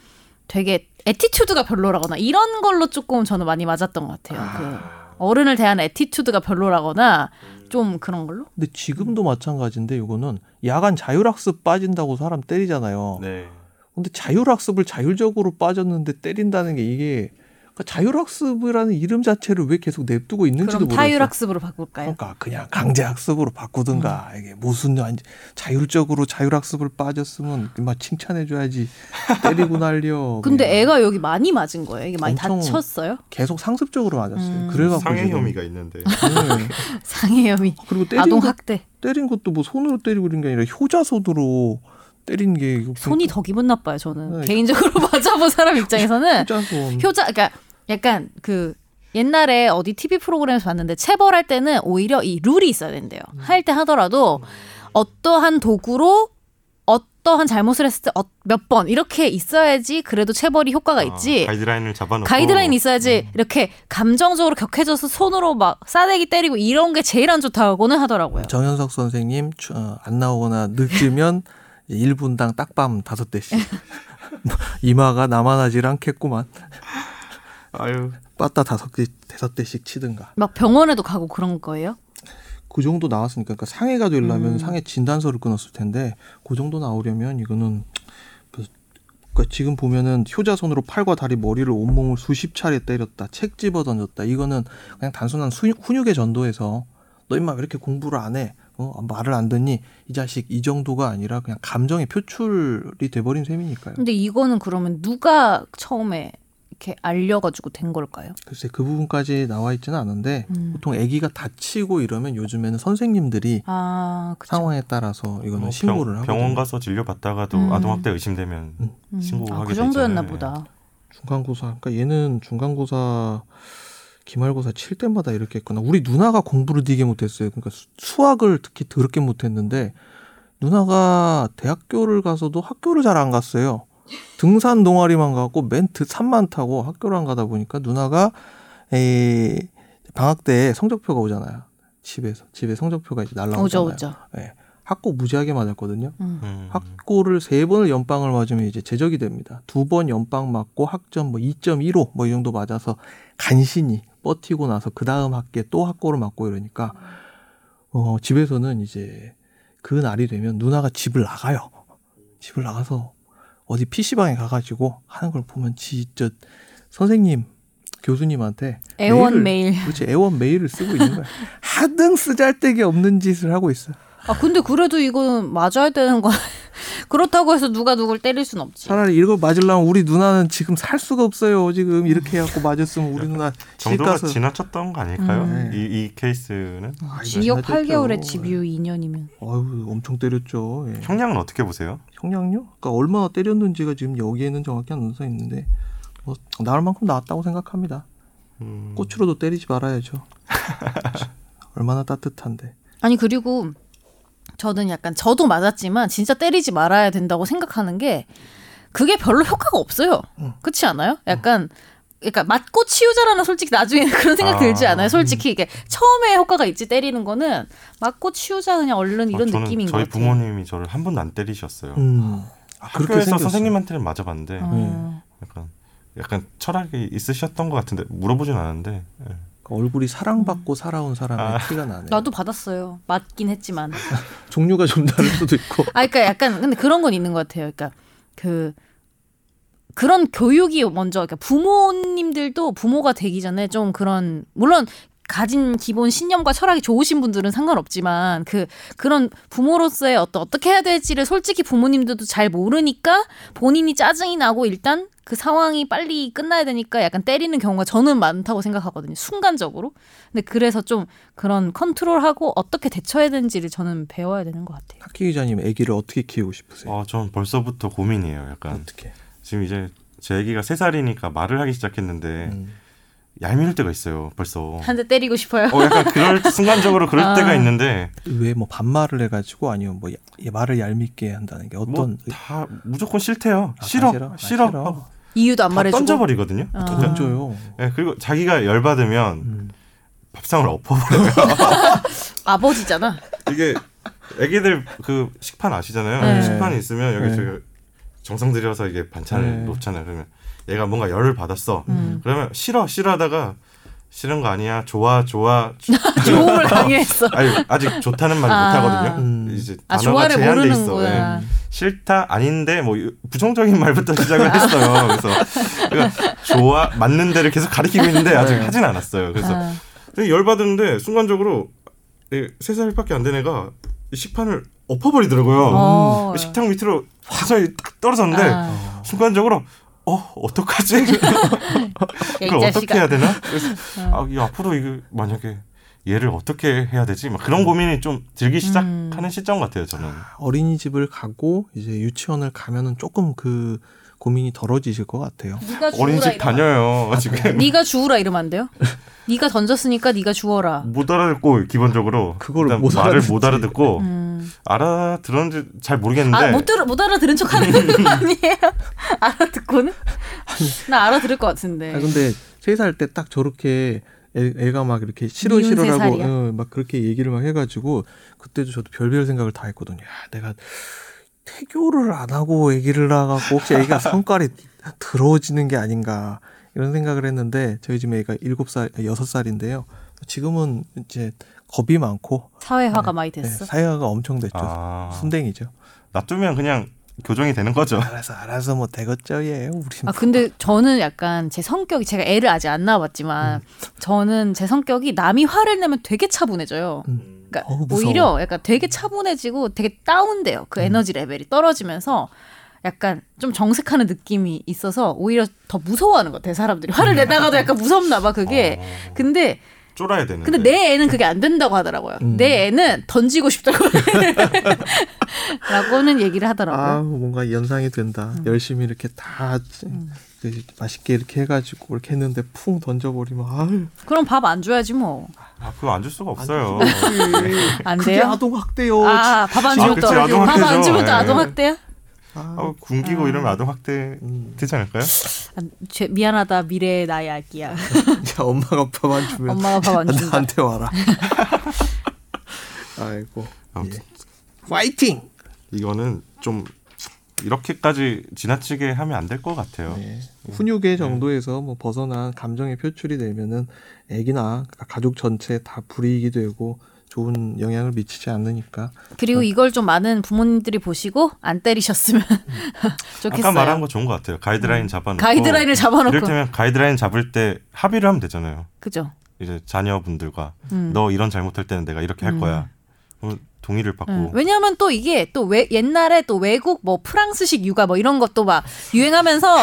되게 attitude가 별로라거나 이런 걸로 조금 저는 많이 맞았던 것 같아요. 그 어른을 대하는 attitude가 별로라거나 좀 그런 걸로. 근데 지금도 마찬가지인데 이거는 야간 자율학습 빠진다고 사람 때리잖아요. 네. 근데 자율학습을 자율적으로 빠졌는데 때린다는 게 이게 그러니까 자율학습이라는 이름 자체를 왜 계속 냅두고 있는지도 모르겠어요. 타율학습으로 바꿀까요? 그러니까 그냥 강제학습으로 바꾸든가 음. 이게 무슨 완- 자율적으로 자율학습을 빠졌으면 막 칭찬해줘야지 때리고 날려. 근데 그냥 애가 여기 많이 맞은 거예요. 이게 많이 다쳤어요? 계속 상습적으로 맞았어요. 음. 그래갖고 상해 혐의가 있는데. 네. 상해 혐의. 그리고 때린 아동 것, 학대. 때린 것도 뭐 손으로 때리고 이런 게 아니라 효자손으로 때린 게 손이 더 기분 나빠요. 저는 네. 개인적으로 맞아본 사람 입장에서는 효자손. 효자 그러니까 약간 그 옛날에 어디 TV 프로그램에서 봤는데 체벌할 때는 오히려 이 룰이 있어야 된대요. 음. 할때 하더라도 어떠한 도구로 어떠한 잘못을 했을 때 몇 번 이렇게 있어야지 그래도 체벌이 효과가 있지. 아, 가이드라인을 잡아놓고. 가이드라인 있어야지 이렇게 감정적으로 격해져서 손으로 막 싸대기 때리고 이런 게 제일 안 좋다고는 하더라고요. 정현석 선생님 추- 어, 안 나오거나 늦으면 1분당 딱밤 다섯 대씩. 뭐, 이마가 남아나질 않겠구만. 아유. 빠따 다섯 대 다섯 대씩 치든가. 막 병원에도 가고 그런 거예요? 그 정도 나왔으니까 그러니까 상해가 되려면 음. 상해 진단서를 끊었을 텐데 그 정도 나오려면 이거는 그- 그러니까 지금 보면은 효자손으로 팔과 다리 머리를 온몸을 수십 차례 때렸다 책 집어 던졌다 이거는 그냥 단순한 수, 훈육의 전도에서 너 임마 왜 이렇게 공부를 안 해? 어? 말을 안 듣니? 이 자식 이 정도가 아니라 그냥 감정의 표출이 돼버린 셈이니까요. 근데 이거는 그러면 누가 처음에 이렇게 알려가지고 된 걸까요? 글쎄 그 부분까지 나와 있지는 않은데 음. 보통 아기가 다치고 이러면 요즘에는 선생님들이 아. 상황에 따라서 이거는 뭐 신고를 병, 하거든요. 병원 가서 진료 받다가도 음. 아동학대 의심되면 음. 신고하게 아, 그 정도였나 되잖아요. 보다. 중간고사. 그러니까 얘는 중간고사 기말고사 칠 때마다 이렇게 했구나. 우리 누나가 공부를 되게 못했어요. 그러니까 수- 수학을 특히 더럽게 못했는데 누나가 대학교를 가서도 학교를 잘 안 갔어요. 등산 동아리만 가고 멘트 산만 타고 학교를 안 가다 보니까 누나가 에 방학 때 성적표가 오잖아요. 집에서 집에 성적표가 이제 날라오잖아요. 오죠, 오죠. 예. 학고 무지하게 맞았거든요. 음. 음. 학고를 세 번을 연빵을 맞으면 이제 제적이 됩니다. 두 번 연빵 맞고 학점 뭐 2.15 뭐 이 정도 맞아서 간신히 버티고 나서 그 다음 학기에 또 학고를 맞고 이러니까 어 집에서는 이제 그 날이 되면 누나가 집을 나가요. 집을 나가서 어디 PC방에 가가지고 하는 걸 보면 진짜 선생님 교수님한테 애원 메일. 그렇지 애원 메일을 쓰고 있는 거야. 하등 쓰잘데기 없는 짓을 하고 있어. 아 근데 그래도 이건 맞아야 되는 거. 그렇다고 해서 누가 누굴 때릴 순 없지. 차라리 이거 맞으려면 우리 누나는 지금 살 수가 없어요. 지금 이렇게 해갖고 맞았으면 우리 누나 집 정도가 가서 지나쳤던 거 아닐까요? 음. 이, 이 케이스는 아, 징역 이거 8개월에 맞았죠. 집유 2년이면. 아유 엄청 때렸죠. 예. 형량은 어떻게 보세요? 형량요? 그러니까 얼마나 때렸는지가 지금 여기에는 정확히 안 써 있는데 뭐 나올 만큼 나왔다고 생각합니다. 음, 꽃으로도 때리지 말아야죠. 얼마나 따뜻한데. 아니 그리고 저는 약간 저도 맞았지만 진짜 때리지 말아야 된다고 생각하는 게 그게 별로 효과가 없어요. 응. 그렇지 않아요? 약간 그러니까 맞고 치우자라는 솔직히 나중에 그런 생각 아, 들지 않아요? 솔직히 이게 처음에 효과가 있지 때리는 거는 맞고 치우자 그냥 얼른 이런 어, 저는 느낌인 것 저희 같아요. 부모님이 저를 한 번도 안 때리셨어요. 음. 아, 그렇게 학교에서 생겼어. 선생님한테는 맞아봤는데 어. 약간 약간 철학이 있으셨던 것 같은데 물어보진 않았는데 예. 얼굴이 사랑받고 살아온 사람의 아. 티가 나네. 나도 받았어요. 맞긴 했지만. 종류가 좀 다를 수도 있고. 아, 그러니까 약간 근데 그런 건 있는 것 같아요. 그러니까 그 그런 교육이 먼저 그러니까 부모님들도 부모가 되기 전에 좀 그런 물론 가진 기본 신념과 철학이 좋으신 분들은 상관없지만 그 그런 부모로서의 어떤 어떻게 해야 될지를 솔직히 부모님들도 잘 모르니까 본인이 짜증이 나고 일단 그 상황이 빨리 끝나야 되니까 약간 때리는 경우가 저는 많다고 생각하거든요. 순간적으로. 근데 그래서 좀 그런 컨트롤하고 어떻게 대처해야 되는지를 저는 배워야 되는 것 같아요. 학기 기자님 아기를 어떻게 키우고 싶으세요? 어, 전 벌써부터 고민이에요. 약간 어떻게? 지금 이제 제 아기가 세 살이니까 말을 하기 시작했는데 음. 얄미울 때가 있어요. 벌써. 한 대 때리고 싶어요. 어, 약간 그럴 순간적으로 그럴 아. 때가 있는데 왜 뭐 반말을 해가지고 아니면 뭐 야- 말을 얄밉게 한다는 게 어떤 뭐 다 무조건 싫대요. 아, 싫어, 다 싫어, 아, 하고 이유도 안다 말해주고. 던져버리거든요. 아. 더 던져요. 예, 그리고 자기가 열받으면 음. 밥상을 엎어버려요. 아버지잖아. 이게 애기들 그 식판 아시잖아요. 네. 식판이 있으면 여기 네. 저 정성 들여서 이게 반찬을 네. 놓잖아요. 그러면 얘가 뭔가 열을 받았어. 음. 그러면 싫어, 싫어하다가 싫은 거 아니야. 좋아, 좋아. 조음을 강요했어. 아니, 아직 좋다는 말 아. 못 하거든요. 음. 이제 아 단어가 제한돼 있어. 모르는구나. 예. 싫다, 아닌데 뭐 부정적인 말부터 시작을 했어요. 그래서 그러니까 좋아, 맞는 데를 계속 가리키고 있는데 아직 네. 하진 않았어요. 그래서 아, 되게 열받았는데 순간적으로 예, 세 살밖에 안 된 애가 이 식판을 엎어버리더라고요. 어. 식탁 밑으로 화살이 딱 떨어졌는데 아. 순간적으로 어 어떡하지? 야, 이 그걸 어떻게. 해야 되나? 그래서 아, 이 앞으로 이거 만약에 얘를 어떻게 해야 되지? 막 그런 고민이 좀 들기 시작하는 시점 같아요. 저는. 어린이집을 가고 이제 유치원을 가면은 조금 그 고민이 덜어지실 것 같아요. 어린이집 다녀요. 지금 네가 주우라 이러면 안 돼요? 네가 던졌으니까 네가 주워라. 못 알아듣고 기본적으로 그거를 일단 못 말을 알아듣지. 못 알아듣고 음. 알아들었는지 잘 모르겠는데 아 못 들어 못 알아들은 척 하는 거 아니에요? 알아듣고는? 나 알아들을 것 같은데. 아 근데 세 살 때 딱 저렇게 애, 애가 막 이렇게 싫어 싫어라고. 어, 막 그렇게 얘기를 막 해가지고 그때도 저도 별별 생각을 다 했거든요. 야, 내가 태교를 안 하고 얘기를 나가고 혹시 애가 성깔이 더러워지는 게 아닌가 이런 생각을 했는데 저희 집 애가 일곱 살 여섯 살인데요. 지금은 이제 겁이 많고 사회화가 많이 네, 됐어. 사회화가 엄청 됐죠. 아, 순댕이죠. 놔두면 그냥 교정이 되는 거죠. 알아서 알아서 뭐 되겠죠 얘. 우리 아 근데 저는 약간 제 성격이 제가 애를 아직 안 낳아봤지만 저는 제 성격이 남이 화를 내면 되게 차분해져요. 음. 그러니까 무서워. 오히려 약간 되게 차분해지고 되게 다운돼요. 그 에너지 레벨이 떨어지면서 약간 좀 정색하는 느낌이 있어서 오히려 더 무서워하는 것 같아요. 사람들이 화를 내다가도 약간 무섭나 봐 그게. 어, 근데 쫄아야 되는데. 근데 내 애는 그게 안 된다고 하더라고요. 음. 내 애는 던지고 싶다고. 라고는 얘기를 하더라고요. 아 뭔가 연상이 된다. 음. 열심히 이렇게 다그 맛있게 이렇게 해가지고 이렇게 했는데 풍 던져버리면 아유 그럼 밥 안 줘야지 뭐. 아, 그거 안 줄 수가 없어요. 안 그게 돼요? 아동 학대요. 아, 밥안 아, 주면 또 아동 밥안 학대죠. 주면 또 예. 아, 아, 굶기고 음. 이러면 아동 학대 음. 되지 않을까요? 아, 죄- 미안하다 미래의 나의 아기야. 이제 엄마가 밥안 주면 엄마가 밥안 준다. 나한테 와라. 아이고. 아무튼 예. 파이팅. 이거는 좀 이렇게까지 지나치게 하면 안 될 것 같아요. 네. 훈육의 정도에서 뭐 벗어난 감정의 표출이 되면은 애기나 가족 전체 다 불이익이 되고 좋은 영향을 미치지 않으니까 그리고 이걸 좀 많은 부모님들이 보시고 안 때리셨으면 좋겠어요. 아까 말한 거 좋은 것 같아요. 가이드라인 잡아놓고 가이드라인을 잡아놓고 이를테면 가이드라인 잡을 때 합의를 하면 되잖아요. 그죠. 이제 자녀분들과 음. 너 이런 잘못할 때는 내가 이렇게 할 음. 거야. 동의를 받고 응. 왜냐하면 또 이게 또 외, 옛날에 또 외국 뭐 프랑스식 육아 뭐 이런 것도 막 유행하면서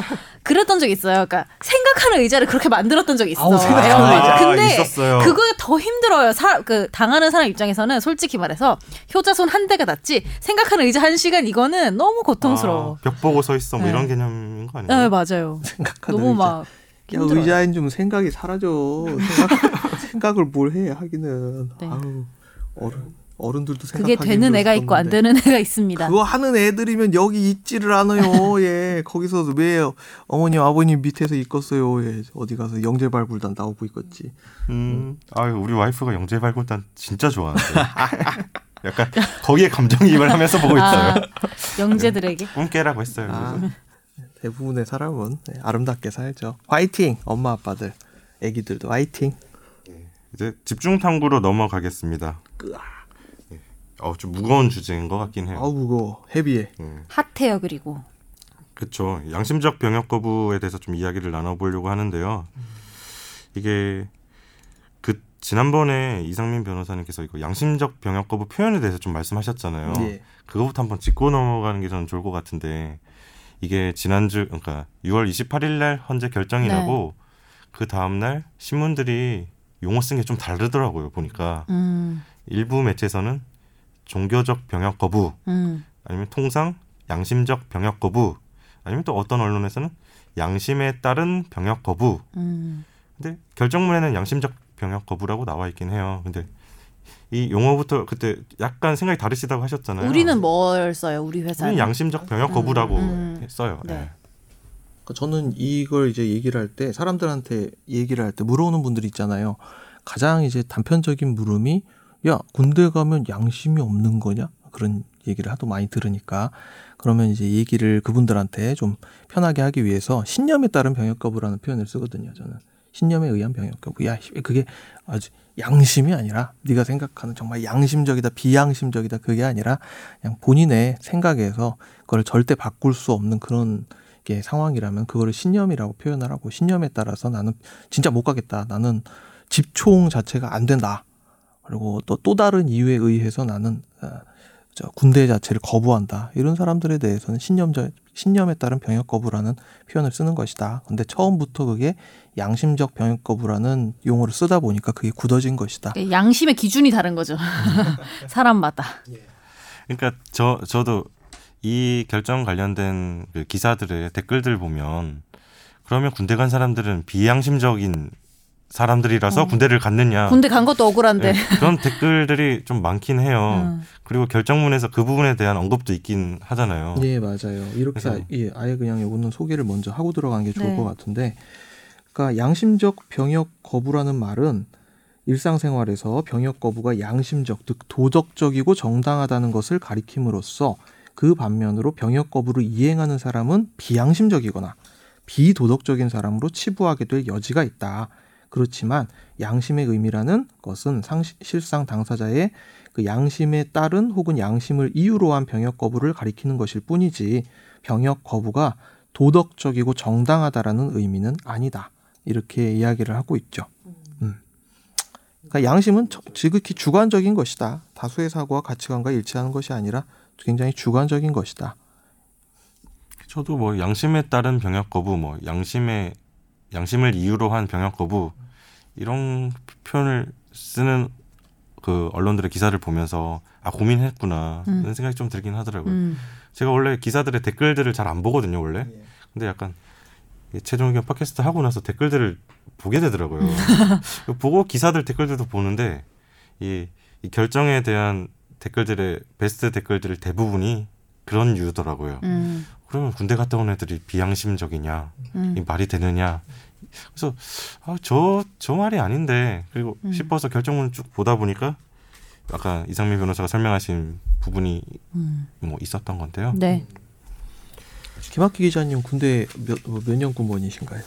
그랬던 적이 있어요. 그러니까 생각하는 의자를 그렇게 만들었던 적이 있어. 애완 의자. 근데 있었어요. 그거 더 힘들어요. 사, 그 당하는 사람 입장에서는 솔직히 말해서 효자손 한 대가 낫지 생각하는 의자 한 시간 이거는 너무 고통스러워. 아, 벽 보고 서 있어 뭐 네. 이런 개념인 거 네, 아니에요? 맞아요. 생각하는 너무 의자. 막 야. 의자엔 좀 생각이 사라져. 생각, 생각을 뭘 해 하기는. 네. 아우 어른 어른들도 그게 생각하기 되는 애가 있고 안 힘들었는데. 되는 애가 있습니다. 그거 하는 애들이면 여기 있지를 않아요. 예. 거기서 왜 어머님 아버님 밑에서 있겠어요. 예. 어디 가서 영재 발굴단 나오고 있겠지. 음, 아유 우리 와이프가 영재 발굴단 진짜 좋아하는데. 약간 거기에 감정이입을 하면서 보고 있어요. 아, 영재들에게. 꿈깨라고 했어요. 아. 대부분의 사람은 네, 아름답게 살죠. 화이팅! 엄마 아빠들, 애기들도 화이팅! 이제 집중 탐구로 넘어가겠습니다. 예. 어, 좀 무거운 주제인 것 같긴 해요. 아우 무거워 헤비해. 음. 핫해요 그리고. 그렇죠. 양심적 병역 거부에 대해서 좀 이야기를 나눠보려고 하는데요. 이게 그 지난번에 이상민 변호사님께서 이거 양심적 병역 거부 표현에 대해서 좀 말씀하셨잖아요. 예. 그거부터 한번 짚고 넘어가는 게 저는 좋을 것 같은데 이게 지난주 그러니까 6월 28일 날 헌재 결정이 네. 나고 그 다음 날 신문들이 용어 쓴 게 좀 다르더라고요. 보니까 음, 일부 매체에서는 종교적 병역 거부 음, 아니면 통상 양심적 병역 거부 아니면 또 어떤 언론에서는 양심에 따른 병역 거부 음. 근데 결정문에는 양심적 병역 거부라고 나와 있긴 해요 근데 이 용어부터 그때 약간 생각이 다르시다고 하셨잖아요 우리는 뭘 써요? 우리 회사는. 우리는 양심적 병역 음, 거부라고 음. 했어요 네. 네. 저는 이걸 이제 얘기를 할 때 사람들한테 얘기를 할 때 물어오는 분들 있잖아요. 가장 이제 단편적인 물음이 야 군대 가면 양심이 없는 거냐 그런 얘기를 하도 많이 들으니까 그러면 이제 얘기를 그분들한테 좀 편하게 하기 위해서 신념에 따른 병역 거부라는 표현을 쓰거든요. 저는 신념에 의한 병역 거부. 야 그게 아주 양심이 아니라 네가 생각하는 정말 양심적이다 비양심적이다 그게 아니라 그냥 본인의 생각에서 그걸 절대 바꿀 수 없는 그런 게 상황이라면 그거를 신념이라고 표현을 하고 신념에 따라서 나는 진짜 못 가겠다. 나는 집총 자체가 안 된다. 그리고 또 또 다른 이유에 의해서 나는 어, 저 군대 자체를 거부한다. 이런 사람들에 대해서는 신념적 신념에 따른 병역 거부라는 표현을 쓰는 것이다. 근데 처음부터 그게 양심적 병역 거부라는 용어를 쓰다 보니까 그게 굳어진 것이다. 네, 양심의 기준이 다른 거죠. 사람마다. 그러니까 저 저도 이 결정 관련된 그 기사들의 댓글들 보면 그러면 군대 간 사람들은 비양심적인 사람들이라서 어. 군대를 갔느냐 군대 간 것도 억울한데. 네, 그런 댓글들이 좀 많긴 해요. 음. 그리고 결정문에서 그 부분에 대한 언급도 있긴 하잖아요. 예, 맞아요. 이렇게 그래서- 아, 예, 아예 그냥 요거는 소개를 먼저 하고 들어가는 게 좋을 네. 것 같은데, 그러니까 양심적 병역 거부라는 말은 일상생활에서 병역 거부가 양심적, 즉 도덕적이고 정당하다는 것을 가리킴으로써 그 반면으로 병역 거부를 이행하는 사람은 비양심적이거나 비도덕적인 사람으로 치부하게 될 여지가 있다. 그렇지만 양심의 의미라는 것은 상시, 실상 당사자의 그 양심에 따른 혹은 양심을 이유로 한 병역 거부를 가리키는 것일 뿐이지 병역 거부가 도덕적이고 정당하다라는 의미는 아니다. 이렇게 이야기를 하고 있죠. 음. 그러니까 양심은 저- 지극히 주관적인 것이다. 다수의 사고와 가치관과 일치하는 것이 아니라 굉장히 주관적인 것이다. 저도 뭐 양심에 따른 병역 거부, 뭐 양심의 양심을 이유로 한 병역 거부 이런 표현을 쓰는 그 언론들의 기사를 보면서 아 고민했구나 음. 이런 생각이 좀 들긴 하더라고요. 음. 제가 원래 기사들의 댓글들을 잘 안 보거든요, 원래. 근데 약간 이 최종 의견 팟캐스트 하고 나서 댓글들을 보게 되더라고요. 보고 기사들 댓글들도 보는데 이, 이 결정에 대한 댓글들의 베스트 댓글들 대부분이 그런 유더라고요. 음. 그러면 군대 갔다 온 애들이 비양심적이냐, 음. 이 말이 되느냐. 그래서 아, 저, 저 말이 아닌데 그리고 음. 싶어서 결정문을 쭉 보다 보니까 아까 이상민 변호사가 설명하신 부분이 음. 뭐 있었던 건데요. 네. 김학기 기자님 군대 몇년 군번이신가요?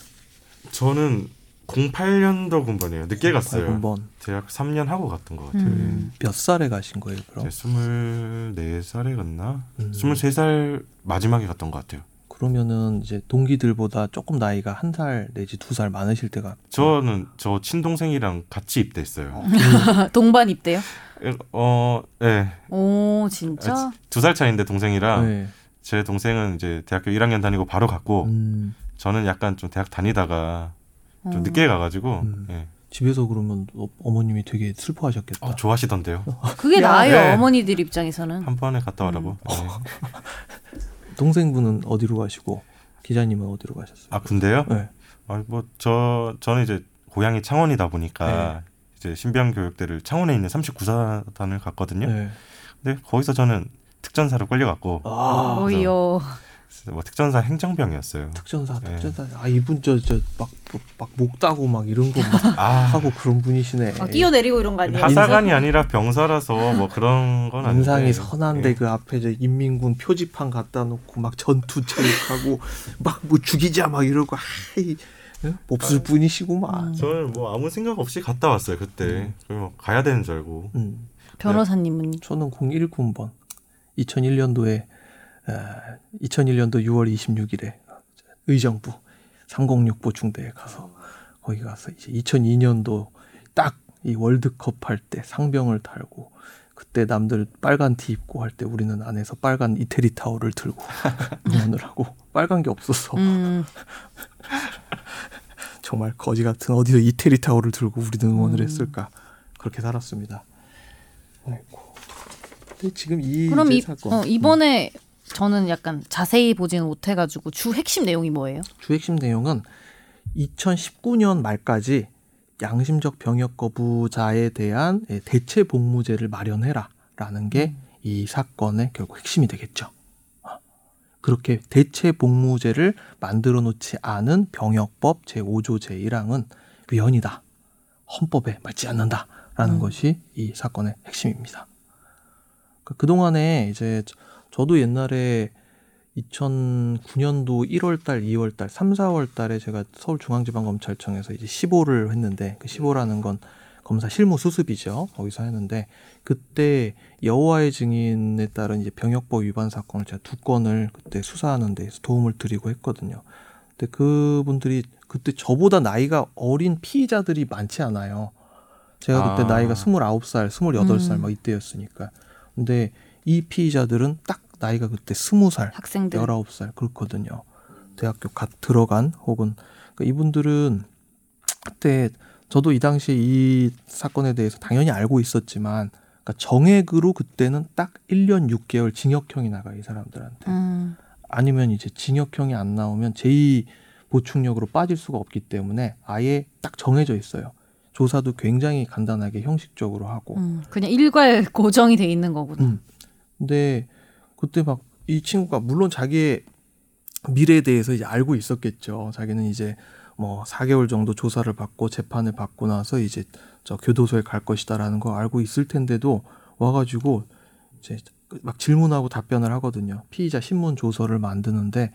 저는 08년도 군번이에요. 늦게 갔어요. 군번. 대학 3년 하고 갔던 것 같아요. 음. 몇 살에 가신 거예요, 그럼? 제 24살에 갔나? 음. 23살 마지막에 갔던 것 같아요. 그러면은 이제 동기들보다 조금 나이가 한 살 내지 두 살 많으실 때가 저는 저 친동생이랑 같이 입대했어요. 동반 입대요? 어, 예. 오 진짜? 두 살 차인데 동생이랑 네. 제 동생은 이제 대학교 1학년 다니고 바로 갔고 음, 저는 약간 좀 대학 다니다가 좀 어. 늦게 가가지고 음. 예. 집에서 그러면 어- 어머님이 되게 슬퍼하셨겠다. 어, 좋아하시던데요. 그게 야, 나아요 네. 어머니들 입장에서는. 한 번에 갔다 와라고. 음. 예. 동생분은 어디로 가시고 기자님은 어디로 가셨어요? 아 군대요? 네. 아, 뭐저 저는 이제 고향이 창원이다 보니까 네. 이제 신병 교육대를 창원에 있는 39사단을 갔거든요. 네. 근데 거기서 저는 특전사로 끌려갔고 아, 오이요. 뭐 특전사 행정병이었어요. 특전사, 네. 특전사. 아 이분 저저막막목 따고 막 이런 거막 아 하고 그런 분이시네. 아, 뛰어내리고 이런 거 아니에요? 하사관이 아니라 병사라서 뭐 그런 건 아닌데 인상이 선한데 예. 그 앞에 저 인민군 표지판 갖다 놓고 막 전투 체육하고 막 뭐 죽이자 막 이러고 아이 예? 몹쓸 분이시구만. 저는 뭐 아무 생각 없이 갔다 왔어요 그때. 그리고 가야 되는 줄 알고. 음. 변호사님은 저는 019번 2001년도에 2001년도 6월 26일에 의정부 306 보충대에 가서 거기 가서 이제 2002년도 딱 이 월드컵 할 때 상병을 달고 그때 남들 빨간 티 입고 할 때 우리는 안에서 빨간 이태리 타올을 들고 응원을 하고 빨간 게 없어서 음, 정말 거지 같은 어디서 이태리 타올을 들고 우리는 응원을 음. 했을까 그렇게 살았습니다. 아이고. 근데 지금 이 그럼 이, 사건 어, 이번에 저는 약간 자세히 보지는 못해가지고 주 핵심 내용이 뭐예요? 주 핵심 내용은 2019년 말까지 양심적 병역 거부자에 대한 예, 대체 복무제를 마련해라라는 게 이 사건의 결국 핵심이 되겠죠. 어. 그렇게 대체 복무제를 만들어 놓지 않은 병역법 제5조 제1항은 위헌이다. 헌법에 맞지 않는다라는 음. 것이 이 사건의 핵심입니다. 그 그동안에 이제 저- 저도 옛날에 2009년도 1월달, 2월달, 3, 4월달에 제가 서울중앙지방검찰청에서 이제 15를 했는데 그 15라는 건 검사 실무 수습이죠. 거기서 했는데 그때 여호와의 증인에 따른 이제 병역법 위반 사건을 제가 두 건을 그때 수사하는 데서 도움을 드리고 했거든요. 근데 그분들이 그때 저보다 나이가 어린 피의자들이 많지 않아요. 제가 그때 아. 나이가 29살, 28살 음. 막 이때였으니까. 근데 이 피의자들은 딱 나이가 그때 20살, 학생들 19살 그렇거든요. 대학교 갓 들어간 혹은 그러니까 이분들은 그때 저도 이 당시에 이 사건에 대해서 당연히 알고 있었지만 그러니까 정액으로 그때는 딱 1년 6개월 징역형이 나가 이 사람들한테. 음, 아니면 이제 징역형이 안 나오면 제2 보충력으로 빠질 수가 없기 때문에 아예 딱 정해져 있어요. 조사도 굉장히 간단하게 형식적으로 하고. 음, 그냥 일괄 고정이 돼 있는 거구나. 음. 근데 그때 막 이 친구가 물론 자기의 미래에 대해서 이제 알고 있었겠죠. 자기는 이제 뭐 4개월 정도 조사를 받고 재판을 받고 나서 이제 저 교도소에 갈 것이다라는 거 알고 있을 텐데도 와가지고 이제 막 질문하고 답변을 하거든요. 피의자 신문 조서를 만드는데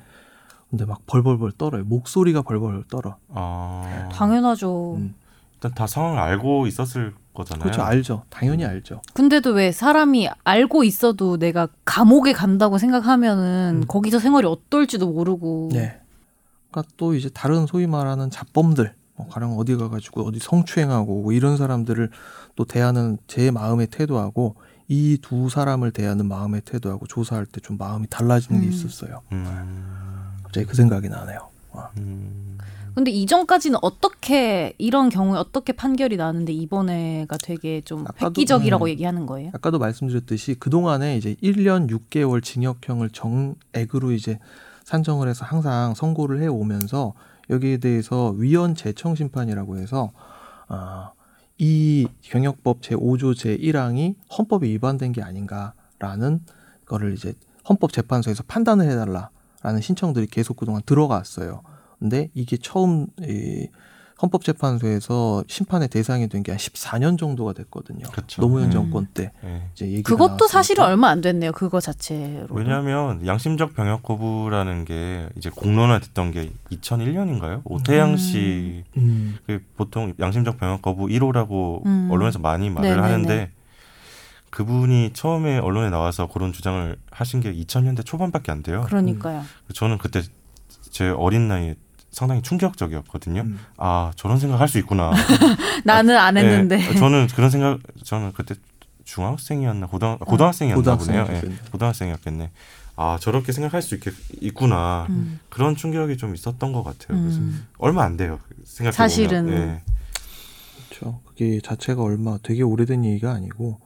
근데 막 벌벌벌 떨어요. 목소리가 벌벌 떨어. 아, 당연하죠. 음. 일단 다 상황을 알고 있었을 거잖아요. 그렇죠. 알죠. 당연히 알죠. 근데도 왜 사람이 알고 있어도 내가 감옥에 간다고 생각하면은 음. 거기서 생활이 어떨지도 모르고. 네. 그러니까 또 이제 다른 소위 말하는 잡범들, 뭐 가령 어디 가가지고 어디 성추행하고 뭐 이런 사람들을 또 대하는 제 마음의 태도하고 이 두 사람을 대하는 마음의 태도하고 조사할 때 좀 마음이 달라지는 게 음. 있었어요. 음, 갑자기 그 생각이 나네요. 와. 음, 근데 이전까지는 어떻게 이런 경우에 어떻게 판결이 나는데 이번에가 되게 좀 아까도, 획기적이라고 음. 얘기하는 거예요? 아까도 말씀드렸듯이 그동안에 이제 1년 6개월 징역형을 정액으로 이제 산정을 해서 항상 선고를 해 오면서 여기에 대해서 위헌 재청 심판이라고 해서 아, 이 경역법 제5조 제1항이 헌법에 위반된 게 아닌가라는 거를 이제 헌법재판소에서 판단을 해달라라는 신청들이 계속 그동안 들어갔어요. 근데 이게 처음 이 헌법재판소에서 심판의 대상이 된 게 한 14년 정도가 됐거든요. 그쵸. 노무현 음. 정권 때 예. 이제 얘기가 그것도. 사실은 얼마 안 됐네요. 그거 자체로. 왜냐하면 양심적 병역 거부라는 게 이제 공론화됐던 게 2001년인가요? 오태양 음. 씨 음. 그 보통 양심적 병역 거부 1호라고 음. 언론에서 많이 말을 네네네. 하는데 그분이 처음에 언론에 나와서 그런 주장을 하신 게 2000년대 초반밖에 안 돼요. 그러니까요. 저는 그때 제 어린 나이에 상당히 충격적이었거든요. 음. 아 저런 생각 할 수 있구나. 나는 안 했는데. 네, 저는 그런 생각 저는 그때 중학생이었나 고등 고등학생이었나 보네요. 예, 고등학생이셨겠네. 고등학생이었겠네. 아 저렇게 생각할 수 있겠, 있구나. 음. 그런 충격이 좀 있었던 것 같아요. 그래서 음. 얼마 안 돼요. 생각해 사실은. 보면. 예. 그렇죠. 그게 자체가 얼마 되게 오래된 얘기가 아니고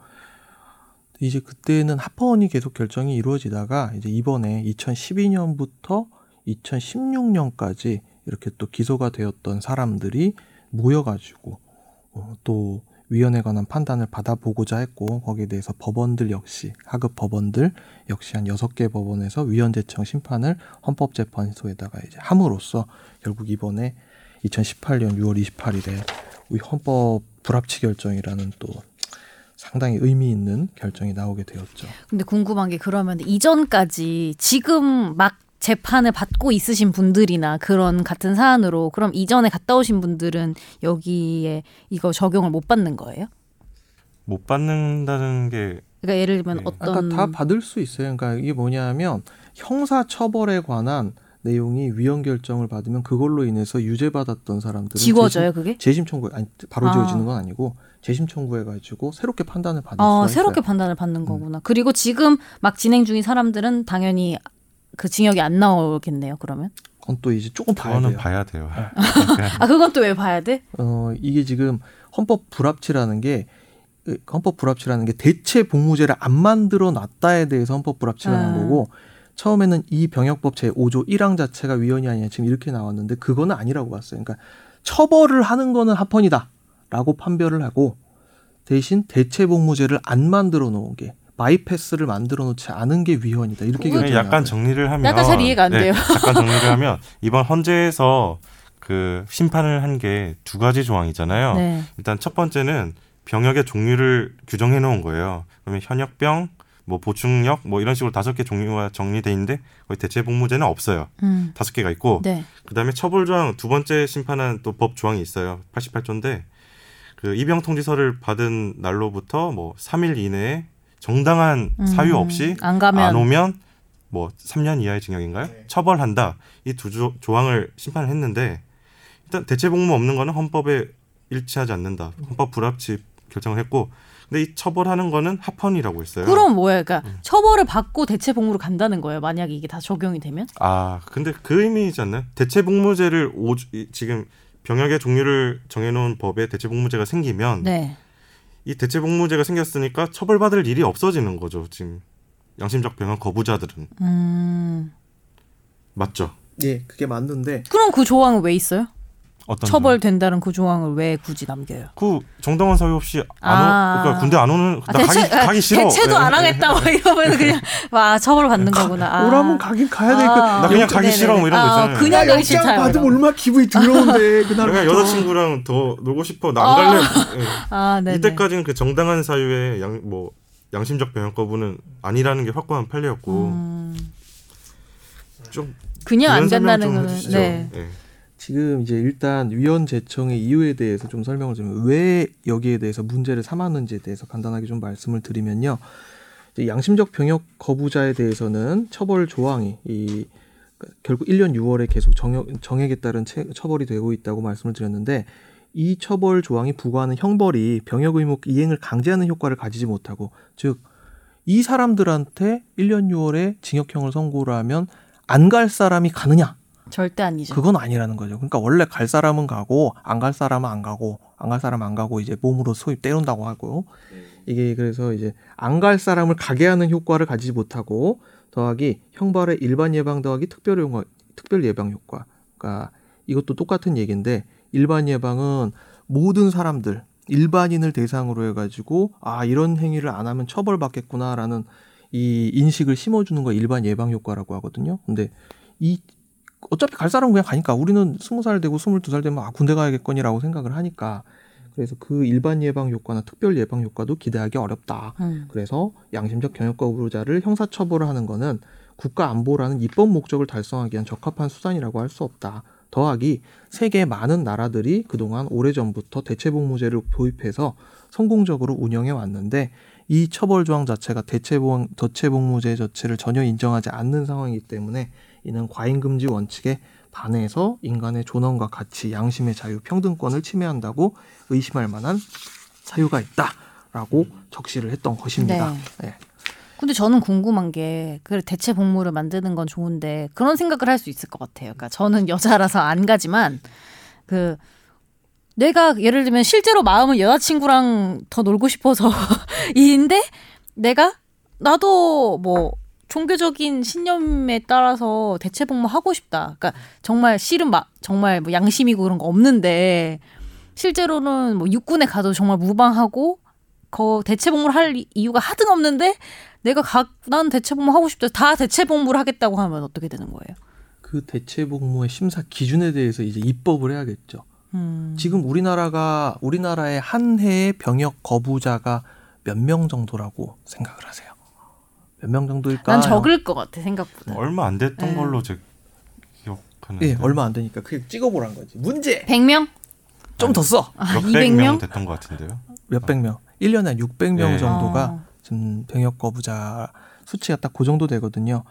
이제 그때는 합헌이 계속 결정이 이루어지다가 이제 이번에 2012년부터 2016년까지 이렇게 또 기소가 되었던 사람들이 모여가지고 어, 또 위원회 관한 판단을 받아보고자 했고 거기에 대해서 법원들 역시 하급 법원들 역시 한 여섯 개 법원에서 위헌재청 심판을 헌법재판소에다가 이제 함으로써 결국 이번에 2018년 6월 28일에 우리 헌법 불합치 결정이라는 또 상당히 의미 있는 결정이 나오게 되었죠. 근데 궁금한 게 그러면 이전까지 지금 막 재판을 받고 있으신 분들이나 그런 같은 사안으로 그럼 이전에 갔다 오신 분들은 여기에 이거 적용을 못 받는 거예요? 못 받는다는 게 그러니까 예를 들면 네. 어떤 그러니까 다 받을 수 있어요. 그러니까 이게 뭐냐면 형사 처벌에 관한 내용이 위헌 결정을 받으면 그걸로 인해서 유죄 받았던 사람들은 지워져요 그게? 재심, 재심 청구 아니 바로 아. 지워지는 건 아니고 재심 청구해 가지고 새롭게 판단을 어, 수가 새롭게 있어요. 판단을 받는 거구나. 그리고 지금 막 진행 중인 사람들은 당연히 그 징역이 안 나오겠네요. 그러면 그건 또 이제 조금 봐야 그거는 돼요. 봐야 돼요. 아 그건 또 왜 봐야 돼? 어 이게 지금 헌법 불합치라는 게그 헌법 불합치라는 게 대체 복무제를 안 만들어 놨다에 대해서 헌법 불합치라는 아. 거고 처음에는 이 병역법 제 5조 1항 자체가 위헌이 아니냐 지금 이렇게 나왔는데 그거는 아니라고 봤어요. 그러니까 처벌을 하는 거는 합헌이다라고 판별을 하고 대신 대체 복무제를 안 만들어 놓은 게 바이패스를 만들어 놓지 않은 게 위헌이다. 이렇게 결정이 약간. 정리를 하면 약간 잘 이해가 안 네, 돼요. 약간 정리를 하면 이번 헌재에서 그 심판을 한 게 두 가지 조항이잖아요. 네. 일단 첫 번째는 병역의 종류를 규정해 놓은 거예요. 그러면 현역병, 뭐 보충역, 뭐 이런 식으로 다섯 개 종류가 정리돼 있는데 거기 대체 복무제는 없어요. 음. 다섯 개가 있고 네. 그다음에 처벌 조항 두 번째 심판한 또 법 조항이 있어요. 88조인데 그 입영 통지서를 받은 날로부터 뭐 3일 이내에 정당한 음. 사유 없이 안 가면 안 오면 뭐 3년 이하의 징역인가요? 처벌한다. 이 두 조항을 심판을 했는데 일단 대체 복무 없는 거는 헌법에 일치하지 않는다. 헌법 불합치 결정을 했고 근데 이 처벌하는 거는 합헌이라고 했어요. 그럼 뭐야? 그러니까 음. 처벌을 받고 대체 복무로 간다는 거예요. 만약에 이게 다 적용이 되면? 아, 근데 그 의미이지 않나요? 대체 복무제를 오, 이- 지금 병역의 종류를 정해 놓은 법에 대체 복무제가 생기면 네. 이 대체 복무제가 생겼으니까 처벌받을 일이 없어지는 거죠. 지금 양심적 병역 거부자들은 음. 맞죠? 예, 그게 맞는데 그럼 그 조항은 왜 있어요? 어떤 처벌된다는 그 조항을 왜 굳이 남겨요? 그 정당한 사유 없이 안 아. 오, 그러니까 군대 안 오는 아, 나 대체, 가기, 아, 가기 싫어. 대체도 예, 안 예. 하겠다 뭐 이러면 그냥 와 처벌 받는 거구나. 아. 오라면 가긴 가야 돼. 아. 나 그냥 가기 네네네. 싫어 뭐 이런 거 아, 있잖아요. 그냥 가기 싫다요. 받으면. 얼마나 기분이 더러운데 그날 내가 여자친구랑 더 놀고 싶어. 나안 아. 갈래. 예. 아, 네. 이때까지는 그 정당한 사유의 양 뭐 양심적 병역 거부는 아니라는 게 확고한 판례였고 음, 좀 그냥 안 간다는 좀 거는 해주시죠. 네. 예. 지금 이제 일단 위헌 제청의 이유에 대해서 좀 설명을 드리면 왜 여기에 대해서 문제를 삼았는지에 대해서 간단하게 좀 말씀을 드리면요. 양심적 병역 거부자에 대해서는 처벌 조항이 이 결국 1년 6월에 계속 정역, 정액에 따른 채, 처벌이 되고 있다고 말씀을 드렸는데 이 처벌 조항이 부과하는 형벌이 병역 의무 이행을 강제하는 효과를 가지지 못하고 즉 이 사람들한테 1년 6월에 징역형을 선고를 하면 안 갈 사람이 가느냐? 절대 아니죠. 그건 아니라는 거죠. 그러니까 원래 갈 사람은 가고 안 갈 사람은 안 가고 안 갈 사람은 안 가고 이제 몸으로 소위 때운다고 하고 이게 그래서 이제 안 갈 사람을 가게 하는 효과를 가지지 못하고 더하기 형벌의 일반 예방 더하기 특별 효과 특별 예방 효과. 그러니까 이것도 똑같은 얘기인데 일반 예방은 모든 사람들 일반인을 대상으로 해가지고 아 이런 행위를 안 하면 처벌받겠구나라는 이 인식을 심어주는 거 일반 예방 효과라고 하거든요. 근데 이 어차피 갈 사람은 그냥 가니까 우리는 스무 살 되고 스물두 살 되면 아 군대 가야겠거니라고 생각을 하니까 그래서 그 일반 예방 효과나 특별 예방 효과도 기대하기 어렵다. 음. 그래서 양심적 경역 거부자를 형사 처벌을 하는 거는 국가 안보라는 입법 목적을 달성하기 위한 적합한 수단이라고 할 수 없다. 더하기 세계 많은 나라들이 그동안 오래전부터 대체복무제를 도입해서 성공적으로 운영해 왔는데 이 처벌 조항 자체가 대체복, 대체복무제 자체를 전혀 인정하지 않는 상황이기 때문에 이는 과잉금지 원칙에 반해서 인간의 존엄과 가치, 양심의 자유, 평등권을 침해한다고 의심할 만한 사유가 있다라고 적시를 했던 것입니다. 네. 네. 근데 저는 궁금한 게 그래 대체 복무를 만드는 건 좋은데 그런 생각을 할 수 있을 것 같아요. 그러니까 저는 여자라서 안 가지만 그 내가 예를 들면 실제로 마음은 여자친구랑 더 놀고 싶어서 이인데 내가 나도 뭐 종교적인 신념에 따라서 대체 복무 하고 싶다. 그러니까 정말 실은 막 정말 뭐 양심이고 그런 거 없는데 실제로는 뭐 육군에 가도 정말 무방하고 거 대체 복무를 할 이- 이유가 하등 없는데 내가 각난 대체 복무 하고 싶다. 다 대체 복무를 하겠다고 하면 어떻게 되는 거예요? 그 대체 복무의 심사 기준에 대해서 이제 입법을 해야겠죠. 음. 지금 우리나라가 우리나라의 한 해의 병역 거부자가 몇 명 정도라고 생각을 하세요? 몇 명 정도일까? 난 적을 것 같아 생각보다. 얼마 안 됐던 네. 걸로 제 기억하는데 예, 얼마 안 되니까 그게 찍어보란 거지. 문제 100명? 좀 더 써. 아, 몇백 200명? 명 됐던 것 같은데요. 몇백 명. 1년에 한 600명 네. 정도가 어. 지금 병역 거부자 수치가 딱 그 정도 되거든요.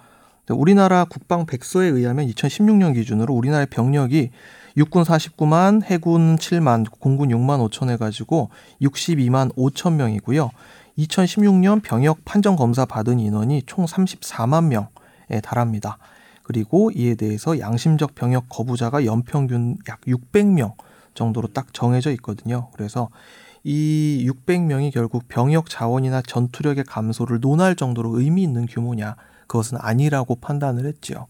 우리나라 국방 백서에 의하면 2016년 기준으로 우리나라의 병력이 육군 49만, 해군 7만, 공군 6만 5천 해가지고 62만 5천 명이고요. 2016년 병역 판정 검사 받은 인원이 총 34만 명에 달합니다. 그리고 이에 대해서 양심적 병역 거부자가 연평균 약 600명 정도로 딱 정해져 있거든요. 그래서 이 600명이 결국 병역 자원이나 전투력의 감소를 논할 정도로 의미 있는 규모냐 그것은 아니라고 판단을 했죠.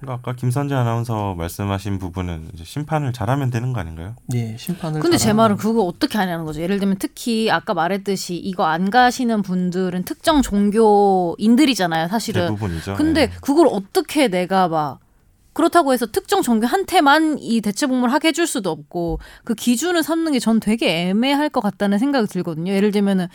그러니까 아까 김선재 아나운서 말씀하신 부분은 이제 심판을 잘하면 되는 거 아닌가요? 예, 심판을. 근데 제 말은 그거 어떻게 하냐는 거죠. 예를 들면 특히 아까 말했듯이 이거 안 가시는 분들은 특정 종교인들이잖아요, 사실은. 대부분이죠. 근데 예. 그걸 어떻게 내가 막 그렇다고 해서 특정 종교한테만 이 대체 복무를 하게 해줄 수도 없고 그 기준을 삼는 게 전 되게 애매할 것 같다는 생각이 들거든요. 예를 들면은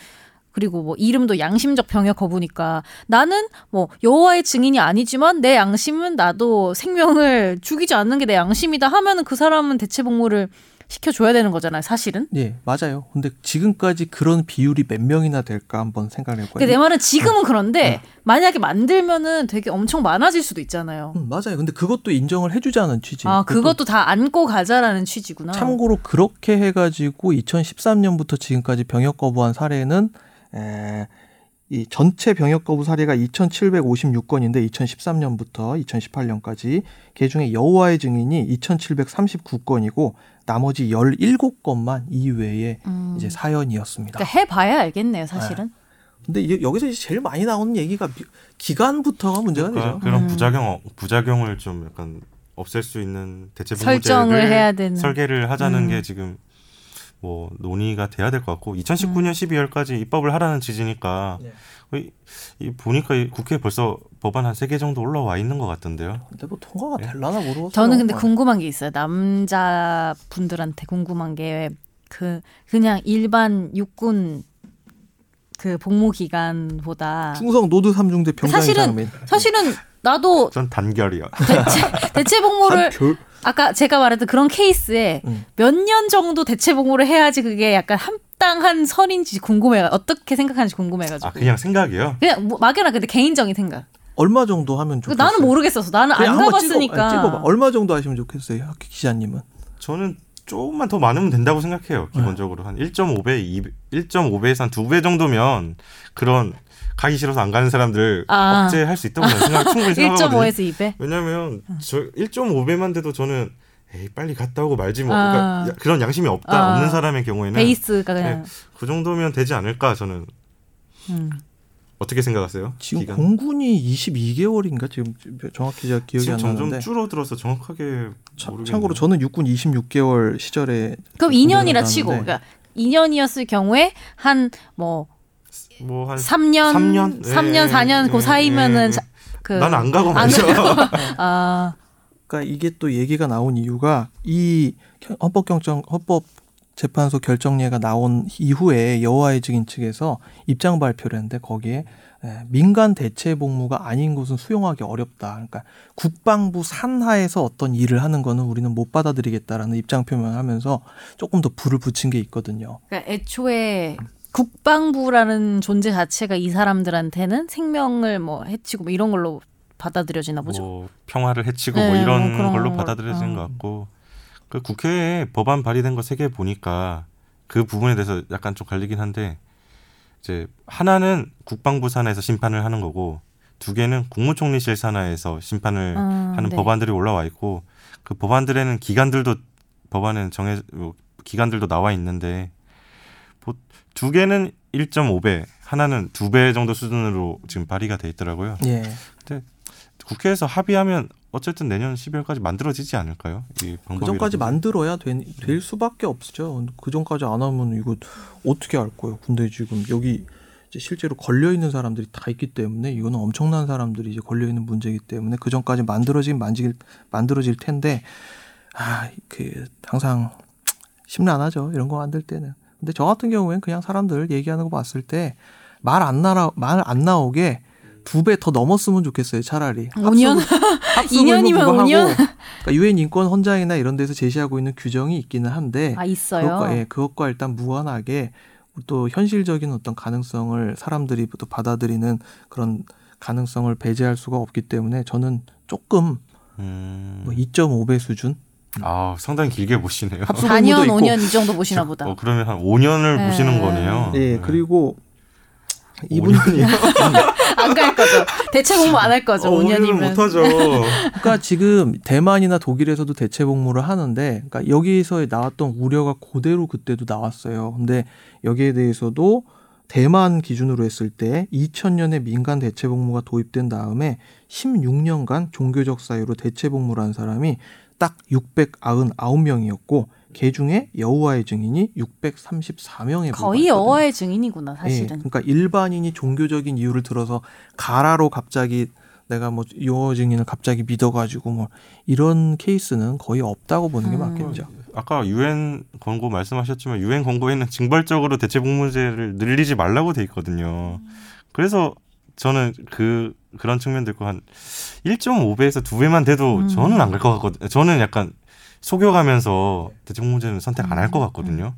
그리고 뭐 이름도 양심적 병역 거부니까 나는 뭐 여호와의 증인이 아니지만 내 양심은 나도 생명을 죽이지 않는 게 내 양심이다 하면은 그 사람은 대체 복무를 시켜줘야 되는 거잖아요, 사실은. 예, 맞아요. 근데 지금까지 그런 비율이 몇 명이나 될까 한번 생각해 근데? 내 말은 지금은 그런데 만약에 만들면은 되게 엄청 많아질 수도 있잖아요. 음, 맞아요. 근데 그것도 인정을 해주자는 취지. 아, 그것도 그것도 다 안고 가자라는 취지구나. 참고로 그렇게 해가지고 2013년부터 지금까지 병역 거부한 사례는 에, 이 전체 병역 거부 사례가 2,756건인데 2013년부터 2018년까지 그 중에 여호와의 증인이 2,739건이고 나머지 17건만 이외의 음. 이제 사연이었습니다. 그러니까 해봐야 알겠네요, 사실은. 근데 이- 여기서 이제 제일 많이 나오는 얘기가 미- 기간부터가 문제가 그러니까 되죠. 그런 음. 부작용 부작용을 좀 약간 없앨 수 있는 대체 설정을 해야 되는. 설계를 하자는 음. 게 지금 뭐 논의가 돼야 될 것 같고 2019년 음. 12월까지 입법을 하라는 지지니까 네. 이, 이 보니까 이 국회에 벌써 법안 한 세 개 정도 올라와 있는 것 같던데요. 근데 뭐 통과가 네. 될라나 모르겠어요. 저는 근데 어. 궁금한 게 있어요. 남자 분들한테 궁금한 게 그 그냥 일반 육군 그 복무 기간보다 충성 노드 삼중대 병장 사실은. 사실은 나도 전 단결이요. 대체 대체 복무를 별 아까 제가 말했던 그런 케이스에 음. 몇년 정도 대체 복무를 해야지 그게 약간 합당한 선인지 궁금해요. 어떻게 생각하는지 궁금해가지고. 아 그냥 생각이요. 그냥 뭐 막연한 근데 개인적인 생각. 얼마 정도 하면 그 좋겠어요? 나는 모르겠어서 나는 안 가봤으니까. 찍어, 아니, 찍어 봐. 얼마 정도 하시면 좋겠어요, 기자님은? 저는 조금만 더 많으면 된다고 생각해요. 기본적으로 한 1.5배, 2, 1.5배에서 한 2배 정도면 그런 가기 싫어서 안 가는 사람들 아. 억제할 수 있다고 저는 생각 충분히 생각하거든요. 1.5에서 2배. 왜냐면 저 1.5배만 돼도 저는 에이 빨리 갔다 오고 말지 뭐 아. 그러니까 야- 그런 양심이 없다 아. 없는 사람의 경우에는 베이스가 그냥. 그 정도면 되지 않을까 저는 음. 어떻게 생각하세요? 지금 기간? 공군이 22개월인가 지금 정확히 제가 기억이 지금 안 점점 나는데. 줄어들어서 정확하게 차- 모르겠네요. 참고로 저는 육군 26개월 시절에 그럼 군대를 2년이라 치고, 나왔는데 그러니까 2년이었을 경우에 한 뭐 뭐한 3년, 3년? 3년, 예, 4년 그 예, 사이면은 예, 자- 그난안 가고 안 말이죠. 아, 그러니까 이게 또 얘기가 나온 이유가 이 헌법 경정 헌법 재판소 결정례가 나온 이후에 여호와의 증인 측에서 입장 발표를 했는데 거기에 예, 민간 대체 복무가 아닌 것은 수용하기 어렵다. 그러니까 국방부 산하에서 어떤 일을 하는 거는 우리는 못 받아들이겠다라는 입장 표명을 하면서 조금 더 불을 붙인 게 있거든요. 그러니까 애초에 국방부라는 존재 자체가 이 사람들한테는 생명을 뭐 해치고 뭐 이런 걸로 받아들여지나 보죠. 뭐 평화를 해치고 네, 뭐 이런 뭐 걸로 걸- 받아들여지는 어. 것 같고 그 국회에 법안 발의된 거 세 개 보니까 그 부분에 대해서 약간 좀 갈리긴 한데 이제 하나는 국방부 산하에서 심판을 하는 거고 두 개는 국무총리실 산하에서 심판을 아, 하는 네. 법안들이 올라와 있고 그 법안들에는 기간들도 법안은 정해 뭐 기간들도 나와 있는데 보- 두 개는 1.5배 하나는 두 배 정도 수준으로 지금 발의가 돼 있더라고요. 예. 국회에서 합의하면 어쨌든 내년 12월까지 만들어지지 않을까요? 이그 방법이 전까지 만들어야 된, 될 수밖에 없죠. 그 전까지 안 하면 이거 어떻게 할 거예요? 근데 지금 여기 실제로 걸려 있는 사람들이 다 있기 때문에 이거는 엄청난 사람들이 이제 걸려 있는 문제이기 때문에 그 전까지 만들어진 만질 만들어질 텐데 아그 항상 심란하죠. 이런 거 만들 때는. 근데 저 같은 경우에는 그냥 사람들 얘기하는 거 봤을 때 말 안 나라 말 안 나오게 두 배 더 넘었으면 좋겠어요. 차라리. 5년? 합숙을 2년이면 뭐 5년? 그러니까 유엔 인권 헌장이나 이런 데서 제시하고 있는 규정이 있기는 한데 아 있어요. 그것과, 예, 그것과 일단 무관하게 또 현실적인 어떤 가능성을 사람들이 또 받아들이는 그런 가능성을 배제할 수가 없기 때문에 저는 조금 음. 뭐 2.5배 수준 아 상당히 길게 보시네요. 합숙 4년, 의무도 있고. 5년 이 정도 보시나 보다. 어, 그러면 한 5년을 네. 보시는 거네요. 예 네. 그리고 이분들이 안갈 거죠. 대체 공부 안 할 거죠. 어, 5년은 5년이면. 못하죠. 그러니까 지금 대만이나 독일에서도 대체 복무를 하는데 그러니까 여기서 나왔던 우려가 그대로 그때도 나왔어요. 근데 여기에 대해서도 대만 기준으로 했을 때 2000년에 민간 대체 복무가 도입된 다음에 16년간 종교적 사유로 대체 복무를 한 사람이 딱 699명이었고 그 중에 여호와의 증인이 634명에 거의 여호와의 증인이구나 사실은. 예, 그러니까 일반인이 종교적인 이유를 들어서 가라로 갑자기 내가 뭐 여호와 증인을 갑자기 믿어가지고 뭐 이런 케이스는 거의 없다고 보는 게 음. 맞겠죠. 아까 유엔 권고 말씀하셨지만 유엔 권고에는 징벌적으로 대체 복무제를 늘리지 말라고 돼 있거든요. 그래서 저는 그 그런 측면도 한 1.5배에서 2배만 돼도 음. 저는 안 갈 것 같거든요. 저는 약간 속여가면서 대체 복무제는 선택 안 할 것 같거든요.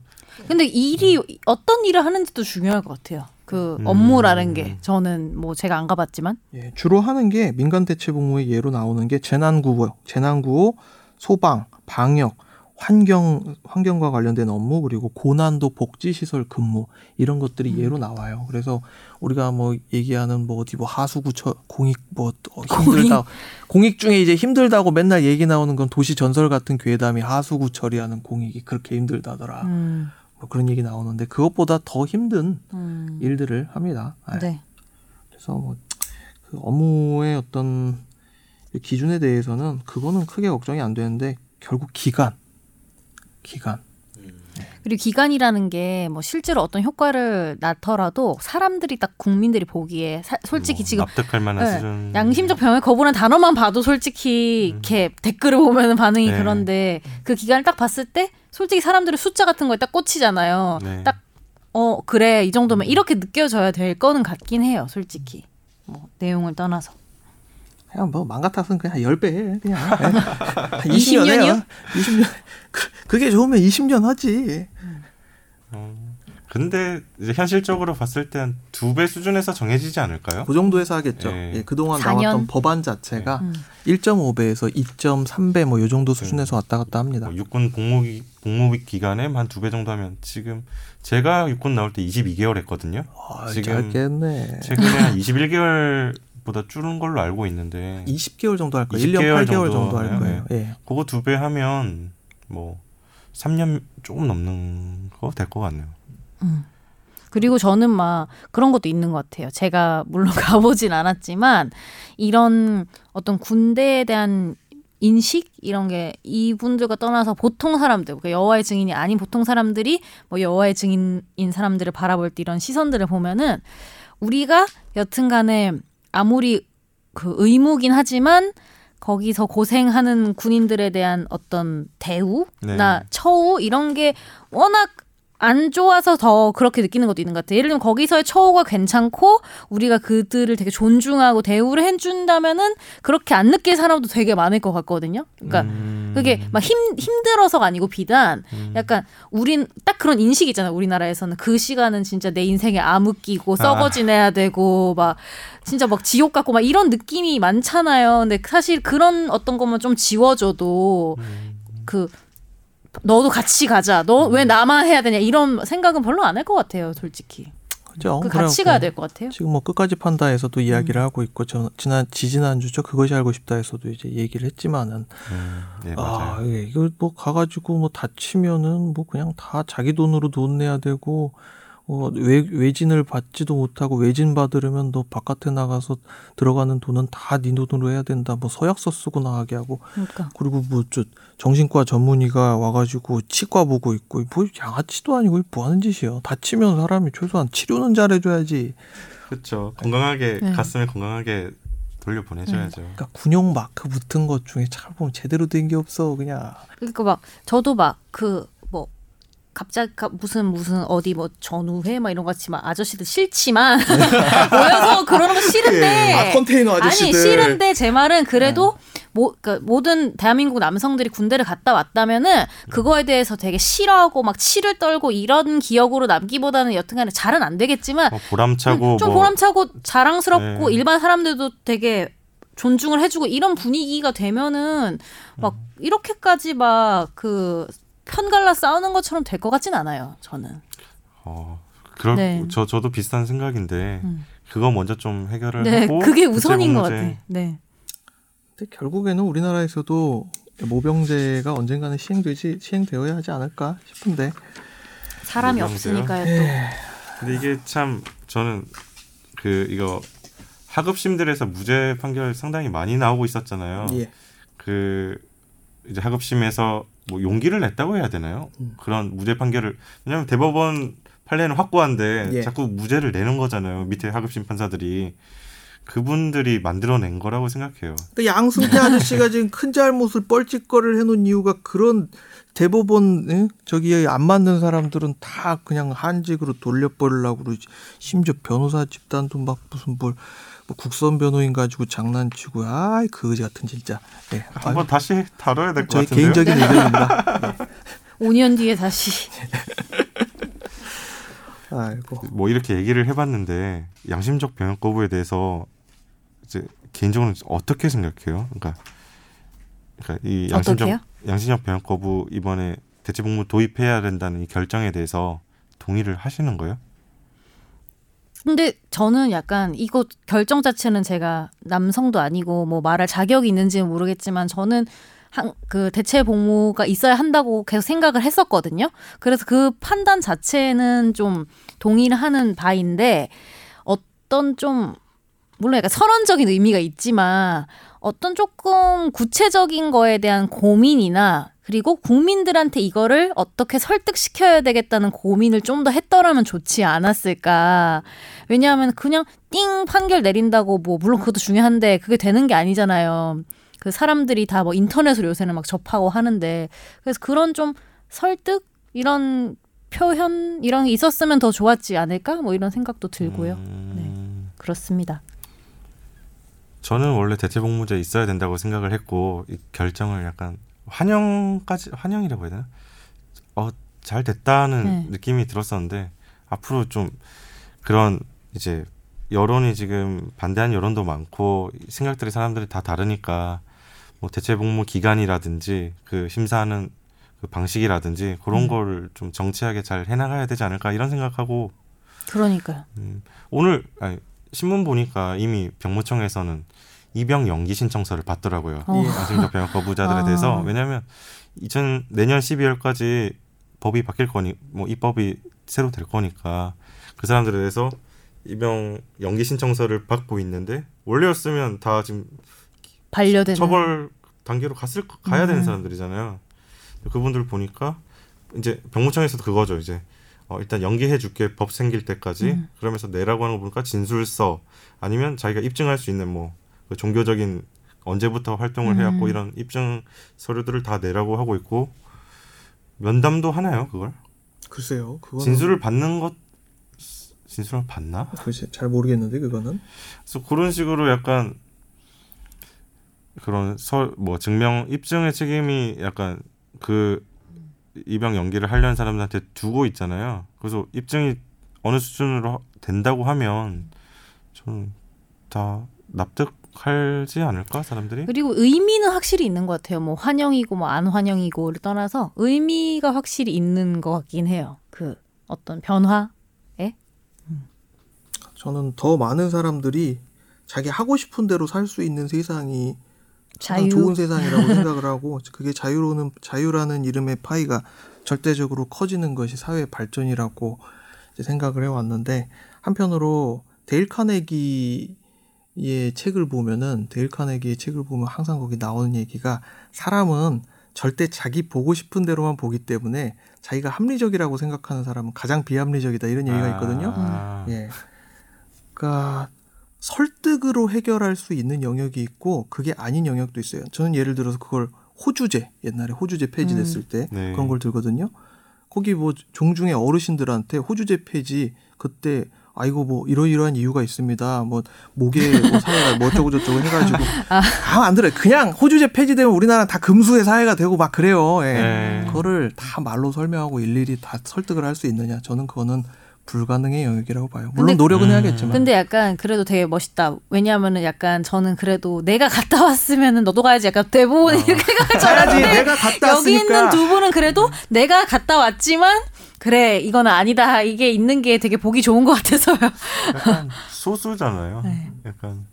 근데 일이 어떤 일을 하는지도 중요할 것 같아요. 그 음. 업무라는 게 저는 뭐 제가 안 가봤지만 예, 주로 하는 게 민간 대체 복무의 예로 나오는 게 재난 구호, 재난 구호, 소방, 방역, 환경 환경과 관련된 업무 그리고 고난도 복지 시설 근무 이런 것들이 음. 예로 나와요. 그래서 우리가 뭐 얘기하는 뭐 어디 뭐 하수구처 공익 뭐 어, 힘들다 공익 중에 이제 힘들다고 맨날 얘기 나오는 건 도시 전설 같은 괴담이 하수구 처리하는 공익이 그렇게 힘들다더라. 음, 뭐 그런 얘기 나오는데 그것보다 더 힘든 음. 일들을 합니다. 예. 네. 그래서 뭐 그 업무의 어떤 기준에 대해서는 그거는 크게 걱정이 안 되는데 결국 기간, 기간. 그리고 기간이라는 게 뭐 실제로 어떤 효과를 낳더라도 사람들이 딱 국민들이 보기에 사- 솔직히 뭐 지금 납득할 만한 네, 수준. 양심적 병에 거부는 단어만 봐도 솔직히 이렇게 댓글을 보면 반응이 네. 그런데 그 기간을 딱 봤을 때 솔직히 사람들은 숫자 같은 거에 딱 꽂히잖아요. 네. 딱 어 그래 이 정도면 이렇게 느껴져야 될 거는 같긴 해요, 솔직히. 뭐 내용을 떠나서. 그냥 뭐맘 같아서는 그냥 10배 해. 그냥. 예. 한20 20년 해요. 년이요? 20년. 그- 그게 좋으면 20년 하지. 근데 이제 현실적으로 봤을 땐 두 배 수준에서 정해지지 않을까요? 그 정도에서 하겠죠. 예. 예, 그동안 4년? 나왔던 법안 자체가 음. 1.5배에서 2.3배 뭐 요 정도 수준에서 왔다 갔다 합니다. 뭐 육군 복무기 복무 기간에 한 두 배 정도 하면 지금 제가 육군 나올 때 22개월 했거든요. 아, 지금 짧겠네. 최근에 한 21개월 보다 줄은 걸로 알고 있는데 20개월 정도 할 거예요. 20 1년 개월 8개월 정도, 정도 할. 거예요. 예. 그거 두 배 하면 뭐 3년 조금 넘는 거 될 것 같네요. 그리고 저는 막 그런 것도 있는 것 같아요. 제가 물론 가보진 않았지만 이런 어떤 군대에 대한 인식 이런 게 이분들과 떠나서 보통 사람들, 그러니까 여호와의 증인이 아닌 보통 사람들이 뭐 여호와의 증인인 사람들을 바라볼 때 이런 시선들을 보면은 우리가 여튼간에 아무리 그 의무긴 하지만 거기서 고생하는 군인들에 대한 어떤 대우나 네. 처우 이런 게 워낙 안 좋아서 더 그렇게 느끼는 것도 있는 것 같아요. 예를 들면 거기서의 처우가 괜찮고 우리가 그들을 되게 존중하고 대우를 해준다면은 그렇게 안 느낄 사람도 되게 많을 것 같거든요. 그러니까 음, 그게 막 힘 힘들어서가 아니고 비단 음. 약간 우린 딱 그런 인식 있잖아요. 우리나라에서는 그 시간은 진짜 내 인생에 암흑 끼고 썩어 지내야 되고 막 진짜 막 지옥 같고 막 이런 느낌이 많잖아요. 근데 사실 그런 어떤 것만 좀 지워줘도 음. 그 너도 같이 가자. 너 왜 나만 해야 되냐 이런 생각은 별로 안 할 것 같아요. 솔직히 그죠? 그 가야 될것 같아요. 지금 뭐 끝까지 판다에서도 이야기를 하고 있고 저 지난 지지난 주죠 그것이 알고 싶다에서도 이제 얘기를 했지만은 음, 네아 맞아요. 예, 이거 뭐 가가지고 뭐 다치면은 뭐 그냥 다 자기 돈으로 돈 내야 되고 어, 외, 외진을 받지도 못하고 외진 받으려면 너 바깥에 나가서 들어가는 돈은 다 네 돈으로 해야 된다. 뭐 서약서 쓰고 나가게 하고. 그러니까. 그리고 뭐 저 정신과 전문의가 와가지고 치과 보고 있고 뭐 양아치도 아니고 뭐 하는 짓이야 다치면 사람이 최소한 치료는 잘해줘야지. 그렇죠. 건강하게 네. 가슴을 건강하게 돌려 보내줘야죠. 그러니까 군용 마크 붙은 것 중에 잘 보면 제대로 된 게 없어 그냥. 그러니까 막 저도 막그뭐 갑자기 가- 무슨 무슨 어디 뭐 전우회 막 이런 거 같이 막 아저씨들 싫지만 모여서 그러는 거 싫은데 아, 컨테이너 아저씨들. 아니 싫은데 제 말은 그래도 모, 그러니까 모든 대한민국 남성들이 군대를 갔다 왔다면은 그거에 대해서 되게 싫어하고 막 치를 떨고 이런 기억으로 남기보다는 여튼간에 잘은 안 되겠지만 뭐 보람차고 음, 좀뭐 보람차고 자랑스럽고 네. 일반 사람들도 되게 존중을 해주고 이런 분위기가 되면은 막 음. 이렇게까지 막 그 편갈라 싸우는 것처럼 될 것 같진 않아요. 저는. 어, 그럴 네. 저 저도 비슷한 생각인데 음. 그거 먼저 좀 해결을 네, 하고 그게 대체 우선인 것. 같아. 네. 근데 결국에는 우리나라에서도 모병제가 언젠가는 시행되지 시행되어야 하지 않을까 싶은데 사람이 모병제요? 없으니까요. 예. 또. 근데 이게 참 저는 그 이거 하급심들에서 무죄 판결 상당히 많이 나오고 있었잖아요. 예. 그 이제 하급심에서 뭐 용기를 냈다고 해야 되나요? 음. 그런 무죄 판결을 왜냐하면 대법원 판례는 확고한데 예. 자꾸 무죄를 내는 거잖아요. 밑에 하급 심 판사들이 그분들이 만들어낸 거라고 생각해요. 근데 양승태 아저씨가 지금 큰 잘못을 뻘짓거리를 해놓은 이유가 그런 대법원 응? 저기에 안 맞는 사람들은 다 그냥 한직으로 돌려버리려고 그러지 심지어 변호사 집단도 막 무슨 뭘 뭐 국선 변호인 가지고 장난치고 아이 그지 같은 진짜 예. 한번 다시 다뤄야 될 것 같은데요. 개인적인 의견입니다. 5년 뒤에 다시 아이고 뭐 이렇게 얘기를 해봤는데 양심적 병역 거부에 대해서 이제 개인적으로 어떻게 생각해요? 그러니까, 그러니까 이 양심적 어떻게요? 양심적 병역 거부 이번에 대체복무 도입해야 된다는 이 결정에 대해서 동의를 하시는 거예요? 근데 저는 약간 이거 결정 자체는 제가 남성도 아니고 뭐 말할 자격이 있는지는 모르겠지만 저는 한, 그 대체 복무가 있어야 한다고 계속 생각을 했었거든요. 그래서 그 판단 자체는 좀 동의를 하는 바인데 어떤 좀 물론 약간 선언적인 의미가 있지만 어떤 조금 구체적인 거에 대한 고민이나 그리고 국민들한테 이거를 어떻게 설득시켜야 되겠다는 고민을 좀 더 했더라면 좋지 않았을까. 왜냐하면 그냥 띵 판결 내린다고 뭐 물론 그것도 중요한데 그게 되는 게 아니잖아요. 그 사람들이 다 뭐 인터넷으로 요새는 막 접하고 하는데 그래서 그런 좀 설득 이런 표현 이런 게 있었으면 더 좋았지 않을까 뭐 이런 생각도 들고요. 음, 그렇습니다. 저는 원래 대체복무제 있어야 된다고 생각을 했고 이 결정을 약간 환영까지 환영이라고 해야 되나? 어 잘 됐다는 네. 느낌이 들었었는데 앞으로 좀 그런 이제 여론이 지금 반대하는 여론도 많고 생각들이 사람들이 다 다르니까 뭐 대체복무 기간이라든지 그 심사하는 그 방식이라든지 그런 음. 거를 좀 정치하게 잘 해나가야 되지 않을까 이런 생각하고 그러니까요. 음, 오늘 아니, 신문 보니까 이미 병무청에서는 입영 연기 신청서를 받더라고요. 어. 예. 양심적 병역 거부자들에 아. 대해서 왜냐하면 2000 내년 12월까지 법이 바뀔 거니 뭐 입법이 새로 될 거니까 그 사람들에 대해서 입영 연기 신청서를 받고 있는데 원래였으면 다 지금 반려되는 처벌 단계로 갔을 거- 가야 되는 음. 사람들이잖아요. 그분들 보니까 이제 병무청에서도 그거죠. 이제 어, 일단 연기해줄게 법 생길 때까지 음. 그러면서 내라고 하는 거 보니까 진술서 아니면 자기가 입증할 수 있는 뭐 그 종교적인 언제부터 활동을 음. 해왔고 이런 입증 서류들을 다 내라고 하고 있고 면담도 하나요 그걸 글쎄요 그거는 진술을 받는 것 진술을 받나? 글쎄 잘 모르겠는데 그거는 그래서 그런 식으로 약간 그런 서 뭐 증명 입증의 책임이 약간 그 입영 연기를 하려는 사람들한테 두고 있잖아요. 그래서 입증이 어느 수준으로 하- 된다고 하면 저는 다 납득 하지 않을까 사람들이? 그리고 의미는 확실히 있는 것 같아요. 뭐 환영이고 뭐 안 환영이고를 떠나서 의미가 확실히 있는 것 같긴 해요. 그 어떤 변화. 저는 더 많은 사람들이 자기 하고 싶은 대로 살 수 있는 세상이 자유. 좋은 세상이라고 생각을 하고 그게 자유로는 자유라는 이름의 파이가 절대적으로 커지는 것이 사회 발전이라고 이제 생각을 해왔는데 한편으로 데일 카네기 의 책을 보면은 데일 카네기의 책을 보면 항상 거기 나오는 얘기가 사람은 절대 자기 보고 싶은 대로만 보기 때문에 자기가 합리적이라고 생각하는 사람은 가장 비합리적이다 이런 얘기가 있거든요. 아, 예. 그러니까 설득으로 해결할 수 있는 영역이 있고 그게 아닌 영역도 있어요. 저는 예를 들어서 그걸 호주제 옛날에 호주제 폐지됐을 때 네. 그런 걸 들거든요. 거기 뭐 종중의 어르신들한테 호주제 폐지 그때 아이고 뭐 이러이러한 이유가 있습니다. 뭐 목에 뭐 사회가 뭐 어쩌고 저쩌고 해가지고 아안 들어요. 그냥 호주제 폐지되면 우리나라 다 금수의 사회가 되고 막 그래요. 예. 네. 그거를 다 말로 설명하고 일일이 다 설득을 할 수 있느냐? 저는 그거는 불가능의 영역이라고 봐요. 물론 근데- 노력은 음. 해야겠지만. 근데 약간 그래도 되게 멋있다. 왜냐하면은 약간 저는 그래도 내가 갔다 왔으면은 너도 가야지. 약간 대부분 이렇게 가지 가야지. 내가 갔다 여기 있는 왔으니까. 두 분은 그래도 내가 갔다 왔지만 그래 이거는 아니다. 이게 있는 게 되게 보기 좋은 것 같아서요. 약간 소수잖아요. 네. 약간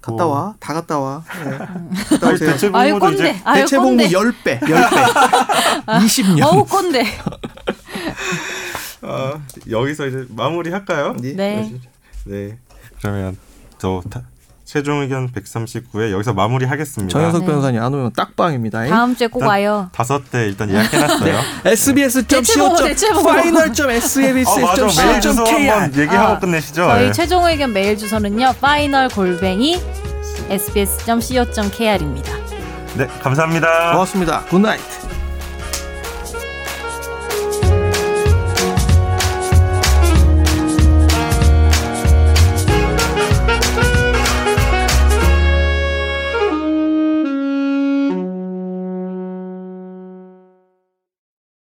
갔다 뭐- 와. 다 갔다 와. 네. 갔다 오세요. 대체 아유 꼰대. 이제 아유 대체 복무 꼰대. 10배. 10배. 20년. 어우 꼰대. 어, 여기서 이제 마무리 할까요? 네. 네. 그러면 저 타, 최종 의견 139회 여기서 마무리 하겠습니다. 정현석 네. 변호사님 안 오면 딱밤입니다. 다음 주에 꼭 와요. 다섯 대 일단 예약해놨어요. 대체보고. sbs.final.sbs.co.kr 어 한번 얘기하고 아, 끝내시죠. 저희 예. 최종 의견 메일 주소는요. final 골뱅이 sbs.co.kr입니다. 네 감사합니다. 고맙습니다. 굿나잇.